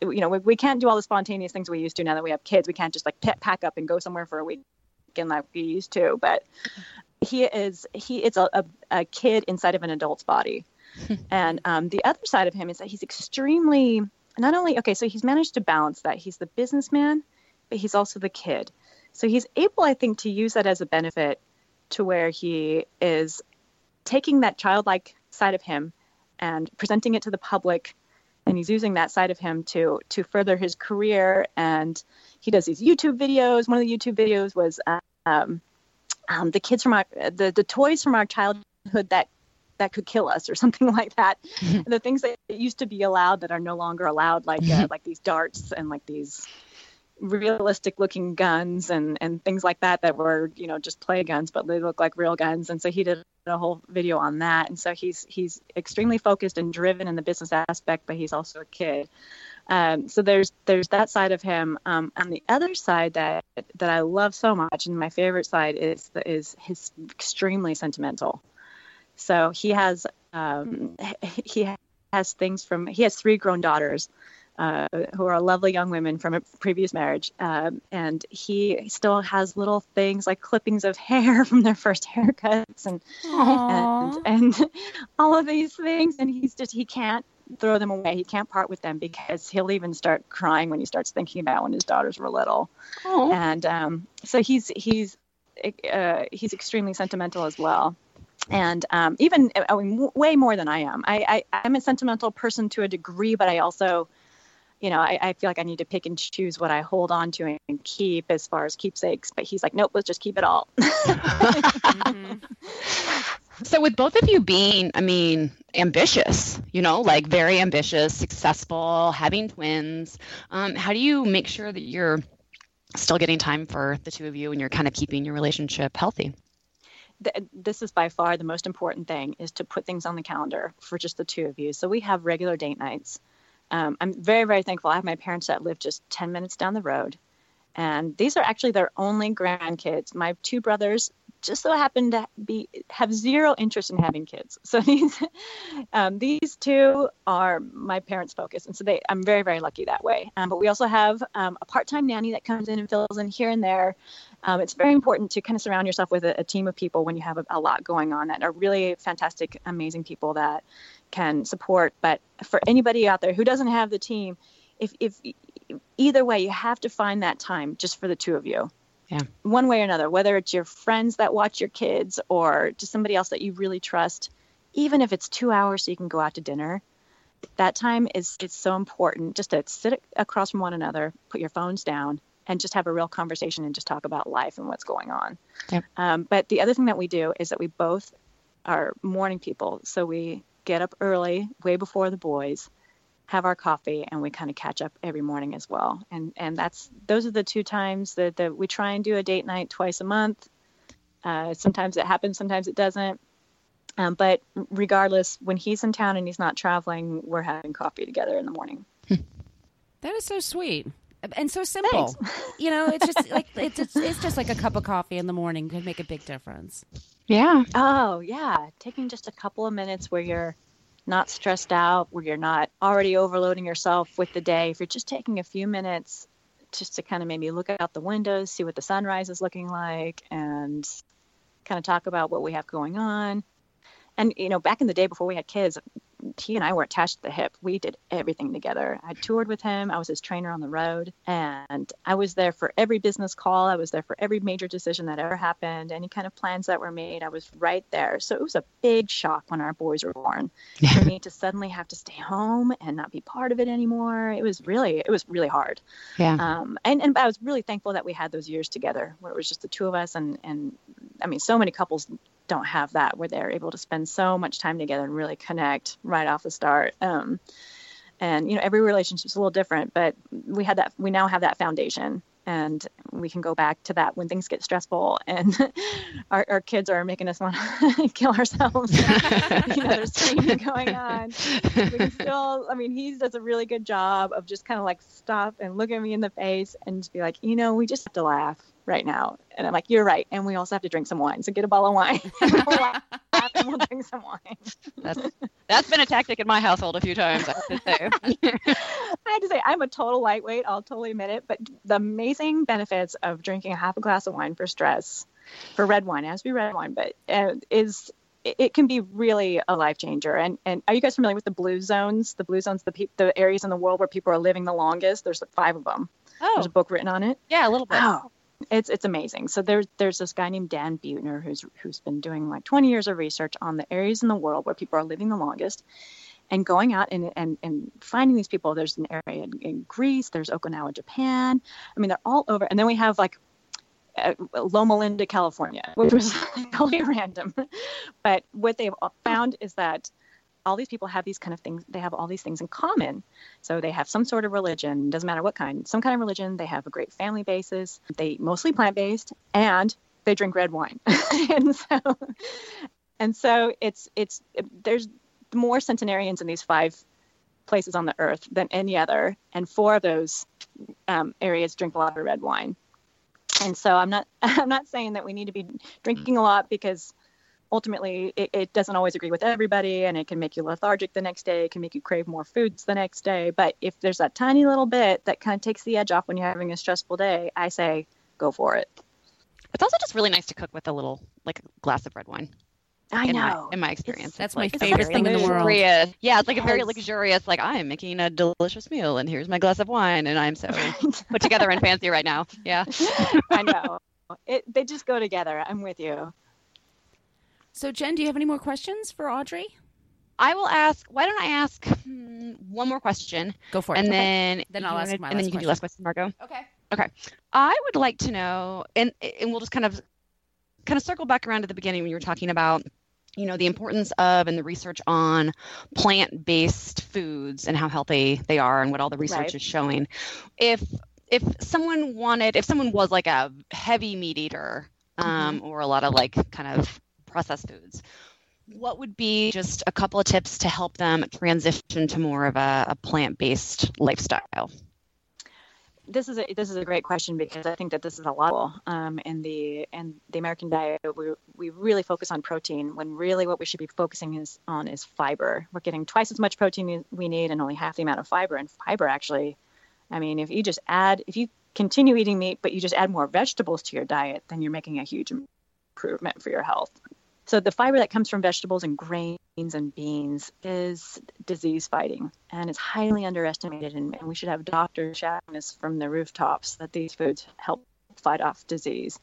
Speaker 4: you know, we, we can't do all the spontaneous things we used to now that we have kids. We can't just like pack up and go somewhere for a week and like we used to. But he is he it's a, a, a kid inside of an adult's body. and um, the other side of him is that he's extremely not only okay. So he's managed to balance that. He's the businessman, but he's also the kid. So he's able, I think, to use that as a benefit to where he is taking that childlike side of him and presenting it to the public and he's using that side of him to to further his career. And he does these youtube videos. One of the youtube videos was um, um, the kids from our the, the toys from our childhood that that could kill us or something like that. The things that used to be allowed that are no longer allowed like uh, like these darts and like these realistic looking guns and and things like that that were you know just play guns but they look like real guns. And so he did a whole video on that. And so he's he's extremely focused and driven in the business aspect but he's also a kid. Um, so there's there's that side of him. Um, on the other side that that I love so much and my favorite side is is his extremely sentimental. So he has um, he has things from he has three grown daughters uh, who are lovely young women from a previous marriage. Um, and he still has little things like clippings of hair from their first haircuts and, and, and all of these things. And he's just, he can't throw them away. He can't part with them because he'll even start crying when he starts thinking about when his daughters were little. Aww. And um, so he's, he's, uh, he's extremely sentimental as well and um, even I mean, way more than I am. I, I am a sentimental person to a degree, but I also you know, I, I, feel like I need to pick and choose what I hold on to and keep as far as keepsakes. But he's like, nope, let's just keep it all. mm-hmm.
Speaker 3: So, with both of you being, I mean, ambitious, you know, like very ambitious, successful, having twins, um, how do you make sure that you're still getting time for the two of you and you're kind of keeping your relationship healthy?
Speaker 4: this is by far the most important thing is to put things on the calendar for just the two of you so we have regular date nights um, I'm very, very thankful. I have my parents that live just 10 minutes down the road. And these are actually their only grandkids. My two brothers just so happen to be have zero interest in having kids. So these um, these two are my parents' focus, and so they I'm very very lucky that way. Um, but we also have um, a part time nanny that comes in and fills in here and there. Um, it's very important to kind of surround yourself with a, a team of people when you have a, a lot going on that are really fantastic, amazing people that can support. But for anybody out there who doesn't have the team, if if either way, you have to find that time just for the two of you.
Speaker 3: Yeah.
Speaker 4: One way or another, whether it's your friends that watch your kids or just somebody else that you really trust, even if it's two hours so you can go out to dinner, that time is it's so important just to sit across from one another, put your phones down, and just have a real conversation and just talk about life and what's going on.
Speaker 3: Yep.
Speaker 4: Um, but the other thing that we do is that we both are morning people. So we get up early, way before the boys, have our coffee and we kind of catch up every morning as well. And and that's those are the two times that, that we try and do a date night twice a month. Uh, sometimes it happens, sometimes it doesn't. Um, but regardless, when he's in town and he's not traveling, we're having coffee together in the morning.
Speaker 1: That is so sweet and so simple. You know, it's just like it's, it's it's just like a cup of coffee in the morning could make a big difference.
Speaker 3: Yeah.
Speaker 4: Oh yeah, taking just a couple of minutes where you're not stressed out, where you're not already overloading yourself with the day. If you're just taking a few minutes just to kind of maybe look out the windows, see what the sunrise is looking like, and kind of talk about what we have going on. And you know, back in the day before we had kids, he and I were attached to the hip. We did everything together. I toured with him. I was his trainer on the road, and I was there for every business call. I was there for every major decision that ever happened. Any kind of plans that were made, I was right there. So it was a big shock when our boys were born for me to suddenly have to stay home and not be part of it anymore. It was really, it was really hard.
Speaker 3: Yeah.
Speaker 4: Um, and and I was really thankful that we had those years together, where it was just the two of us, and and I mean, so many couples don't have that where they're able to spend so much time together and really connect right off the start. Um, and you know, every relationship is a little different, but we had that. We now have that foundation, and we can go back to that when things get stressful and our, our kids are making us want to kill ourselves. you know, there's screaming going on. We can still. I mean, he does a really good job of just kind of like stop and look at me in the face and just be like, you know, we just have to laugh right now. And I'm like, you're right. And we also have to drink some wine. So get a bottle of wine and we'll laugh and we'll drink some wine.
Speaker 3: That's that's been a tactic in my household a few times. I have to say.
Speaker 4: I have to say, I'm a total lightweight. I'll totally admit it. But the amazing benefits of drinking a half a glass of wine for stress, for red wine, it has to be red wine, but uh, is it can be really a life changer. And and are you guys familiar with the blue zones? The blue zones, the pe- the areas in the world where people are living the longest. There's five of them.
Speaker 3: Oh,
Speaker 4: There's a book written on it.
Speaker 3: yeah, a little bit.
Speaker 4: Oh, it's it's amazing. So there's there's this guy named Dan Buettner who's who's been doing like 20 years of research on the areas in the world where people are living the longest, and going out and and, and finding these people. There's an area in, in Greece. There's Okinawa, Japan. I mean, they're all over. And then we have like uh, Loma Linda, California, which was totally random. But what they've found is that all these people have these kind of things they have all these things in common. So they have some sort of religion doesn't matter what kind some kind of religion they have a great family basis they mostly plant-based and they drink red wine. And so and so it's it's there's more centenarians in these five places on the earth than any other and four of those um, areas drink a lot of red wine. And so i'm not i'm not saying that we need to be drinking a lot because ultimately it, it, doesn't always agree with everybody and it can make you lethargic the next day it can make you crave more foods the next day but if there's that tiny little bit that kind of takes the edge off when you're having a stressful day i say go for it
Speaker 3: It's also just really nice to cook with a little like a glass of red wine.
Speaker 4: i
Speaker 3: in
Speaker 4: know
Speaker 3: My, in my experience,
Speaker 1: That's my
Speaker 3: It's
Speaker 1: favorite
Speaker 3: very
Speaker 1: thing in the world.
Speaker 3: luxurious- Yeah, it's like a very luxurious. Like I am making a delicious meal, and here's my glass of wine, and I'm so put together and fancy right now. Yeah.
Speaker 4: i know it, they just go together i'm with you
Speaker 1: So, Jen, do you have any more questions for Audrey?
Speaker 3: I will ask. Why don't I ask hmm, one more question,
Speaker 1: Go for it.
Speaker 3: and then
Speaker 1: Then I'll ask my
Speaker 3: and then
Speaker 1: last
Speaker 3: you can do last question, Margot.
Speaker 1: okay. Okay.
Speaker 3: I would like to know, and and we'll just kind of kind of circle back around to the beginning when you were talking about, you know, the importance of and the research on plant-based foods and how healthy they are and what all the research
Speaker 4: Right.
Speaker 3: is showing. If if someone wanted, if someone was like a heavy meat eater, um, or a lot of like kind of processed foods. What would be just a couple of tips to help them transition to more of a, a plant-based lifestyle?
Speaker 4: this is a this is a great question because I think that this is a lot um, in the in the American diet. We we really focus on protein when really what we should be focusing is on is fiber. We're getting twice as much protein we need and only half the amount of fiber. And fiber actually, I mean, if you just add if you continue eating meat but you just add more vegetables to your diet, then you're making a huge improvement for your health. So the fiber that comes from vegetables and grains and beans is disease fighting, and it's highly underestimated. And, and we should have doctors shouting this from the rooftops that these foods help fight off disease.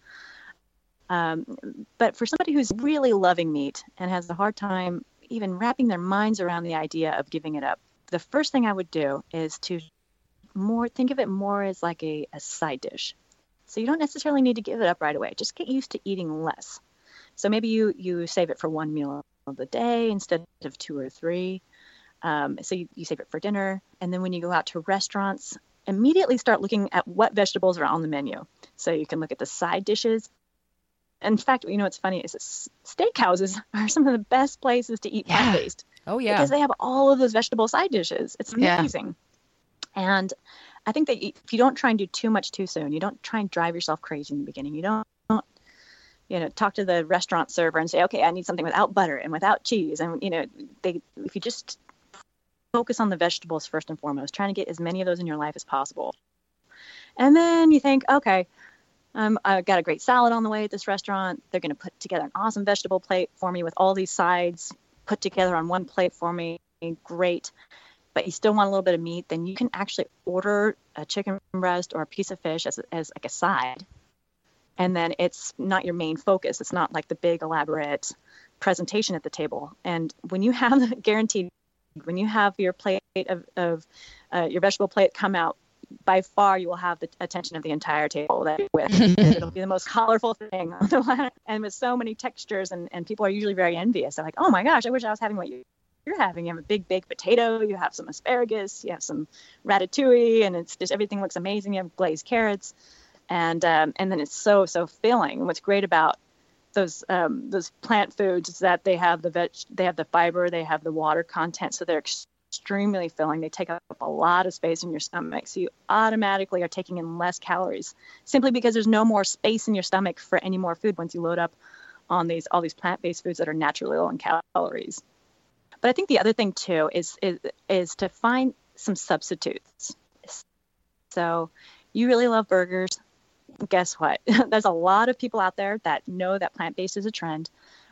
Speaker 4: Um, but for somebody who's really loving meat and has a hard time even wrapping their minds around the idea of giving it up, the first thing I would do is to more think of it more as like a, a side dish. So you don't necessarily need to give it up right away. Just get used to eating less. So maybe you you save it for one meal of the day instead of two or three. Um, so you, you save it for dinner, and then when you go out to restaurants, immediately start looking at what vegetables are on the menu. So you can look at the side dishes. In fact, you know what's funny is that steakhouses are some of the best places to eat plant based.
Speaker 1: Oh yeah,
Speaker 4: because they have all of those vegetable side dishes. It's amazing. Yeah. And I think that if you don't try and do too much too soon, you don't try and drive yourself crazy in the beginning. You don't you know talk to the restaurant server and say okay i need something without butter and without cheese. And you know they if you just focus on the vegetables first and foremost trying to get as many of those in your life as possible. And then you think okay um, i got a great salad on the way at this restaurant. They're going to put together an awesome vegetable plate for me with all these sides put together on one plate for me. Great. But you still want a little bit of meat then you can actually order a chicken breast or a piece of fish as, as like a side and then it's not your main focus. It's not like the big elaborate presentation at the table. And when you have the guaranteed, when you have your plate of, of uh, your vegetable plate come out, by far you will have the attention of the entire table that with. It'll be the most colorful thing on the planet, and with so many textures, and, and people are usually very envious. They're like, "Oh my gosh, I wish I was having what you you're having. You have a big baked potato, you have some asparagus, you have some ratatouille, and it's just everything looks amazing. You have glazed carrots and um, and then it's so so filling. what's great about those um, those plant foods is that they have the veg, they have the fiber, they have the water content, so they're extremely filling. They take up a lot of space in your stomach, so you automatically are taking in less calories simply because there's no more space in your stomach for any more food once you load up on these all these plant-based foods that are naturally low in calories. But I think the other thing too is is is to find some substitutes. So you really love burgers guess what? there's a lot of people out there that know that plant based is a trend,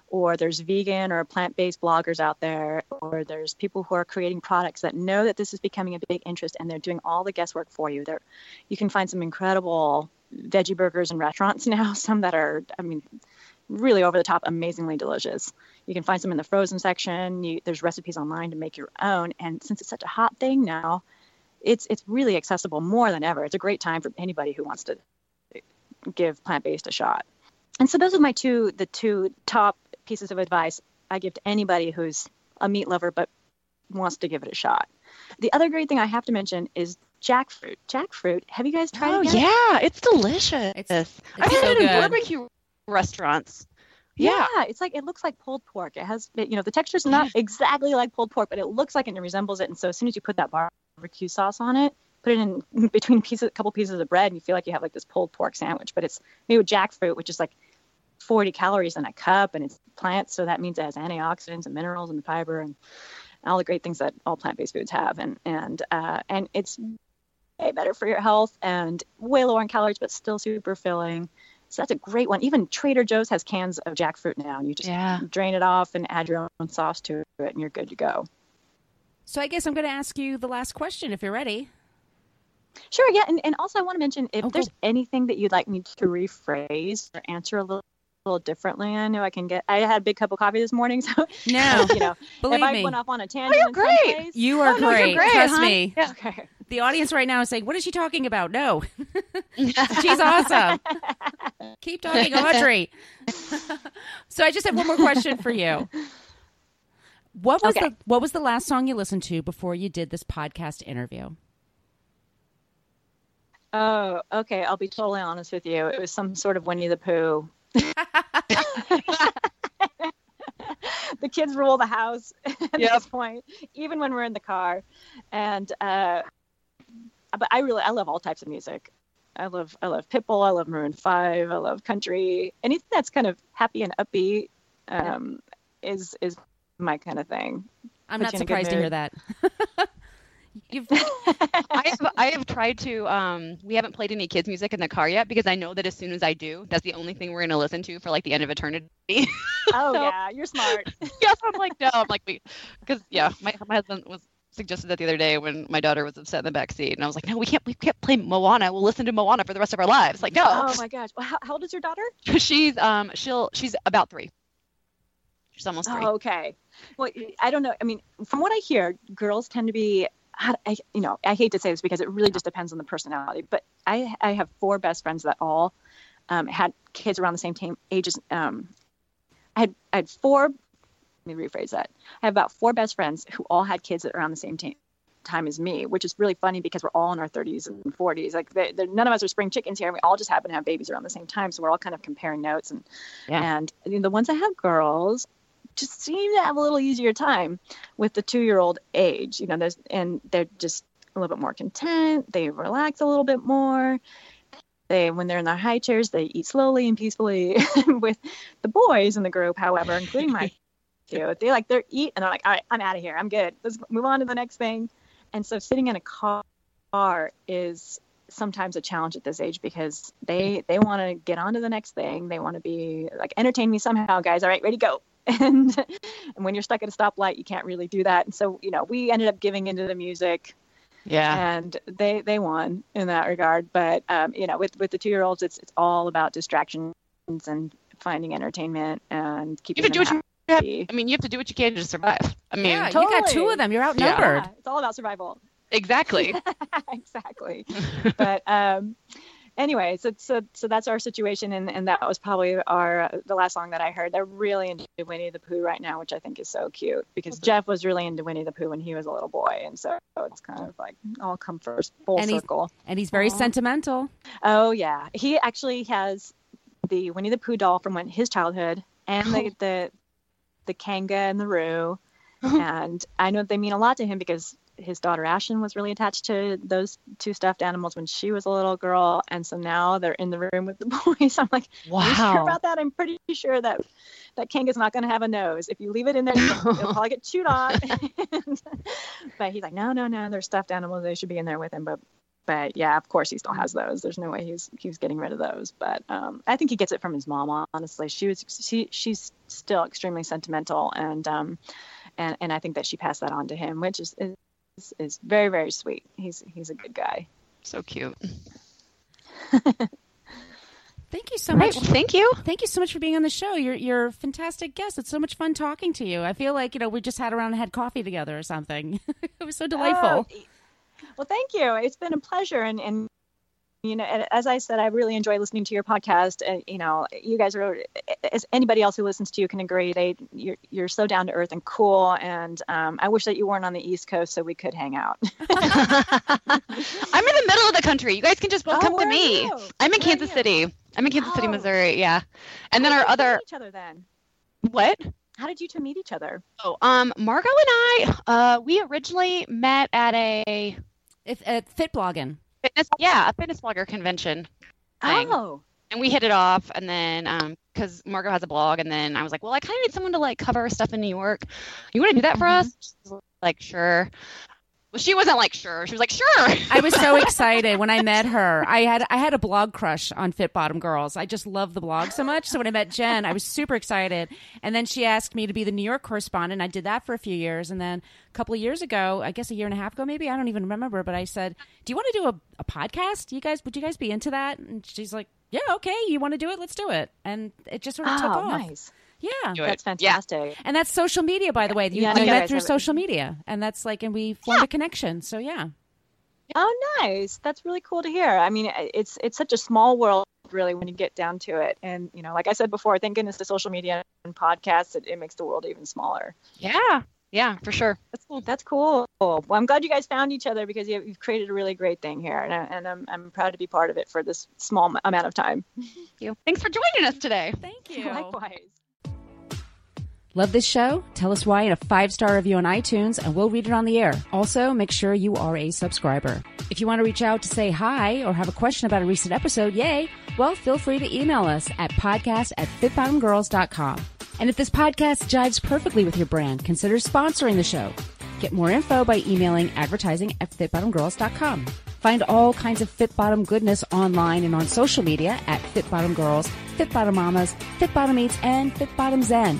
Speaker 4: or there's vegan or plant based bloggers out there, or there's people who are creating products that know that this is becoming a big interest and they're doing all the guesswork for you. There, you can find some incredible veggie burgers in restaurants now, some that are, I mean, really over the top, amazingly delicious. You can find some in the frozen section. You, there's recipes online to make your own. And since it's such a hot thing now, it's it's really accessible more than ever. It's a great time for anybody who wants to give plant based a shot. And so those are my two the two top pieces of advice I give to anybody who's a meat lover but wants to give it a shot. The other great thing I have to mention is jackfruit. Jackfruit. Have you guys tried
Speaker 3: oh,
Speaker 4: it?
Speaker 3: Oh yeah, it's delicious.
Speaker 1: It's, it's
Speaker 3: I've
Speaker 1: so
Speaker 3: had it in barbecue restaurants.
Speaker 4: Yeah. yeah. it's like it looks like pulled pork. It has, you know, the texture's not exactly like pulled pork, but it looks like it and it resembles it. And so as soon as you put that barbecue sauce on it, put it in between pieces, a couple pieces of bread, and you feel like you have like this pulled pork sandwich. But it's made with jackfruit, which is like 40 calories in a cup, and it's plants, so that means it has antioxidants and minerals and fiber and all the great things that all plant-based foods have. And and uh, and it's way better for your health and way lower in calories, but still super filling. So that's a great one. Even Trader Joe's has cans of jackfruit now, and you just
Speaker 3: yeah.
Speaker 4: drain it off and add your own sauce to it, and you're good to go.
Speaker 1: So I guess I'm going to ask you the last question if you're ready.
Speaker 4: Sure, yeah. And, and also, I want to mention if
Speaker 1: Oh,
Speaker 4: there's
Speaker 1: cool.
Speaker 4: anything that you'd like me to rephrase or answer a little, little differently, I know I can get. I had a big cup of coffee this morning, so
Speaker 1: No,
Speaker 4: you know,
Speaker 1: believe
Speaker 4: if I
Speaker 1: me.
Speaker 4: went off on a oh, tangent, oh,
Speaker 3: you're
Speaker 4: in some
Speaker 3: great.
Speaker 1: You are
Speaker 3: Oh, no,
Speaker 1: great.
Speaker 3: great,
Speaker 1: Trust
Speaker 3: huh?
Speaker 1: me.
Speaker 4: Yeah, okay.
Speaker 1: The audience right now is saying, "What is she talking about?" No, she's awesome. Keep talking, Audrey. so I just have one more question for you. What was
Speaker 4: Okay.
Speaker 1: the What was the last song you listened to before you did this podcast interview?
Speaker 4: Oh, okay. I'll be totally honest with you. It was some sort of Winnie the Pooh. the kids rule the house at
Speaker 3: Yep.
Speaker 4: this point, even when we're in the car. And uh, but I really I love all types of music. I love I love Pitbull. I love Maroon Five. I love country. Anything that's kind of happy and upbeat um, is is my kind of thing.
Speaker 1: I'm
Speaker 4: Put
Speaker 1: not
Speaker 4: you in a good
Speaker 1: surprised to hear that. You've,
Speaker 3: I have I have tried to um we haven't played any kids music in the car yet because I know that as soon as I do, that's the only thing we're gonna listen to for like the end of eternity.
Speaker 4: oh
Speaker 3: So-
Speaker 4: yeah, you're smart.
Speaker 3: yes, I'm like, no, I'm like, wait, because yeah, my, my husband was suggested that the other day when my daughter was upset in the back seat, and I was like, no, we can't, we can't play Moana. We'll listen to Moana for the rest of our lives. Like, no,
Speaker 4: Oh my gosh. Well, how, how old is your daughter?
Speaker 3: she's um, she'll, she's about three. She's almost three.
Speaker 4: Oh, okay. Well, I don't know. I mean, from what I hear, girls tend to be. I, I- you know, I hate to say this because it really just depends on the personality. But I, I have four best friends that all um, had kids around the same time ages. Um, I had, I had four. Let me rephrase that. I have about four best friends who all had kids around the same time time as me, which is really funny because we're all in our 30s and 40s. Like, they, none of us are spring chickens here. And We all just happen to have babies around the same time, so we're all kind of comparing notes. And
Speaker 3: Yeah.
Speaker 4: and you know, the ones that have girls just seem to have a little easier time with the two-year-old age. You know, there's and they're just a little bit more content. They relax a little bit more. They, when they're in their high chairs, they eat slowly and peacefully. with the boys in the group, however, including my two, they like they're eat and they're like, all right, I'm out of here. I'm good. Let's move on to the next thing. And so sitting in a car is sometimes a challenge at this age because they they want to get on to the next thing. They want to be like entertain me somehow, guys. All right, ready, go. And and when you're stuck at a stoplight, you can't really do that. And so you know, we ended up giving into the music
Speaker 3: Yeah.
Speaker 4: and they they won in that regard. But um, you know, with with the two year olds, it's it's all about distractions and finding entertainment and
Speaker 3: You
Speaker 4: keeping
Speaker 3: have to do
Speaker 4: them
Speaker 3: what you have.
Speaker 4: happy.
Speaker 3: I mean, you have to do what you can to survive. I mean,
Speaker 1: yeah, you got two of them. You're outnumbered.
Speaker 4: Yeah, it's all about survival.
Speaker 3: exactly.
Speaker 4: exactly. but um, anyway, so, so so that's our situation, and, and that was probably our uh, the last song that I heard. They're really into Winnie the Pooh right now, which I think is so cute because Jeff was really into Winnie the Pooh when he was a little boy, and so it's kind of like all come first full
Speaker 1: And he's-
Speaker 4: circle.
Speaker 1: And he's very
Speaker 4: Aw.
Speaker 1: sentimental.
Speaker 4: Oh yeah, he actually has the Winnie the Pooh doll from when his childhood, and the the the Kanga and the Roo, and I know they mean a lot to him because his daughter Ashlyn was really attached to those two stuffed animals when she was a little girl, and so now they're in the room with the boys. I'm like, are you sure
Speaker 3: Wow.
Speaker 4: about that? I'm pretty sure that that Kanga's not going to have a nose. If you leave it in there, it'll probably get chewed off. but he's like, no, no, no, they're stuffed animals. They should be in there with him. But but yeah, of course he still has those. There's no way he's he's getting rid of those. But um, I think he gets it from his mom. Honestly, she was she she's still extremely sentimental, and um, and and I think that she passed that on to him, which is is, is very very sweet. He's he's a good guy.
Speaker 3: So cute.
Speaker 1: Thank you so
Speaker 3: Right.
Speaker 1: much.
Speaker 3: Well, thank you.
Speaker 1: Thank you so much for being on the show. You're you're a fantastic guest. It's so much fun talking to you. I feel like you know we just sat around and had coffee together or something. it was so delightful.
Speaker 4: Oh, well, thank you. It's been a pleasure, and and you know, and as I said, I really enjoy listening to your podcast. And you know, you guys are, as anybody else who listens to you can agree, they you're you're so down to earth and cool. And um, I wish that you weren't on the East Coast so we could hang out.
Speaker 3: I'm in the middle of the country. You guys can just both
Speaker 4: Oh,
Speaker 3: come to me.
Speaker 4: you?
Speaker 3: I'm in
Speaker 4: Where
Speaker 3: Kansas? City. I'm in Kansas City,
Speaker 4: Oh.
Speaker 3: Missouri. Yeah. And then our
Speaker 4: did you two
Speaker 3: other
Speaker 4: each other then.
Speaker 3: what?
Speaker 4: How did you two meet each other?
Speaker 3: Oh, um, Margot and I, uh, we originally met at a
Speaker 1: If at Fit Blogging.
Speaker 3: Fitness, yeah, a fitness blogger convention, Thing.
Speaker 4: Oh,
Speaker 3: and we hit it off. And then, um, because Margot has a blog, and then I was like, well, I kind of need someone to like cover stuff in New York. You want to do that for
Speaker 4: Mhm.
Speaker 3: us? Like, sure. Well, she wasn't like sure. She was like, sure.
Speaker 1: I was so excited when I met her. I had I had a blog crush on Fit Bottomed Girls. I just love the blog so much. So when I met Jen, I was super excited. And then she asked me to be the New York correspondent. I did that for a few years, and then a couple of years ago, I guess a year and a half ago, maybe I don't even remember. But I said, "Do you want to do a, a podcast? You guys, would you guys be into that?" And she's like, "Yeah, okay. You want to do it? Let's do it." And it just sort of took
Speaker 4: oh,
Speaker 1: off.
Speaker 4: nice.
Speaker 1: Yeah.
Speaker 4: That's
Speaker 3: Yeah.
Speaker 4: fantastic.
Speaker 1: And that's social media, by the way. You,
Speaker 4: Yeah, you
Speaker 1: met through
Speaker 4: have
Speaker 1: social media, and that's like, and we formed a connection. So yeah.
Speaker 4: Oh, nice. That's really cool to hear. I mean, it's it's such a small world, really, when you get down to it. And you know, like I said before, thank goodness to social media and podcasts, it, it makes the world even smaller.
Speaker 3: yeah, yeah, for sure. That's cool.
Speaker 4: That's cool. Well, I'm glad you guys found each other because you, you've created a really great thing here, and, I, and I'm I'm proud to be part of it for this small amount of time.
Speaker 3: Thank you. Thanks for joining us today.
Speaker 1: Thank you.
Speaker 4: Likewise.
Speaker 1: Love this show? Tell us why in a five star review on iTunes and we'll read it on the air. Also, make sure you are a subscriber. If you want to reach out to say hi or have a question about a recent episode, yay, well, feel free to email us at podcast at fitbottomedgirls.com. And if this podcast jives perfectly with your brand, consider sponsoring the show. Get more info by emailing advertising at fitbottomedgirls.com. Find all kinds of Fit Bottom goodness online and on social media at Fit Bottomed Girls, Fit Bottomed Mamas, Fit Bottomed Eats, and Fit Bottomed Zen.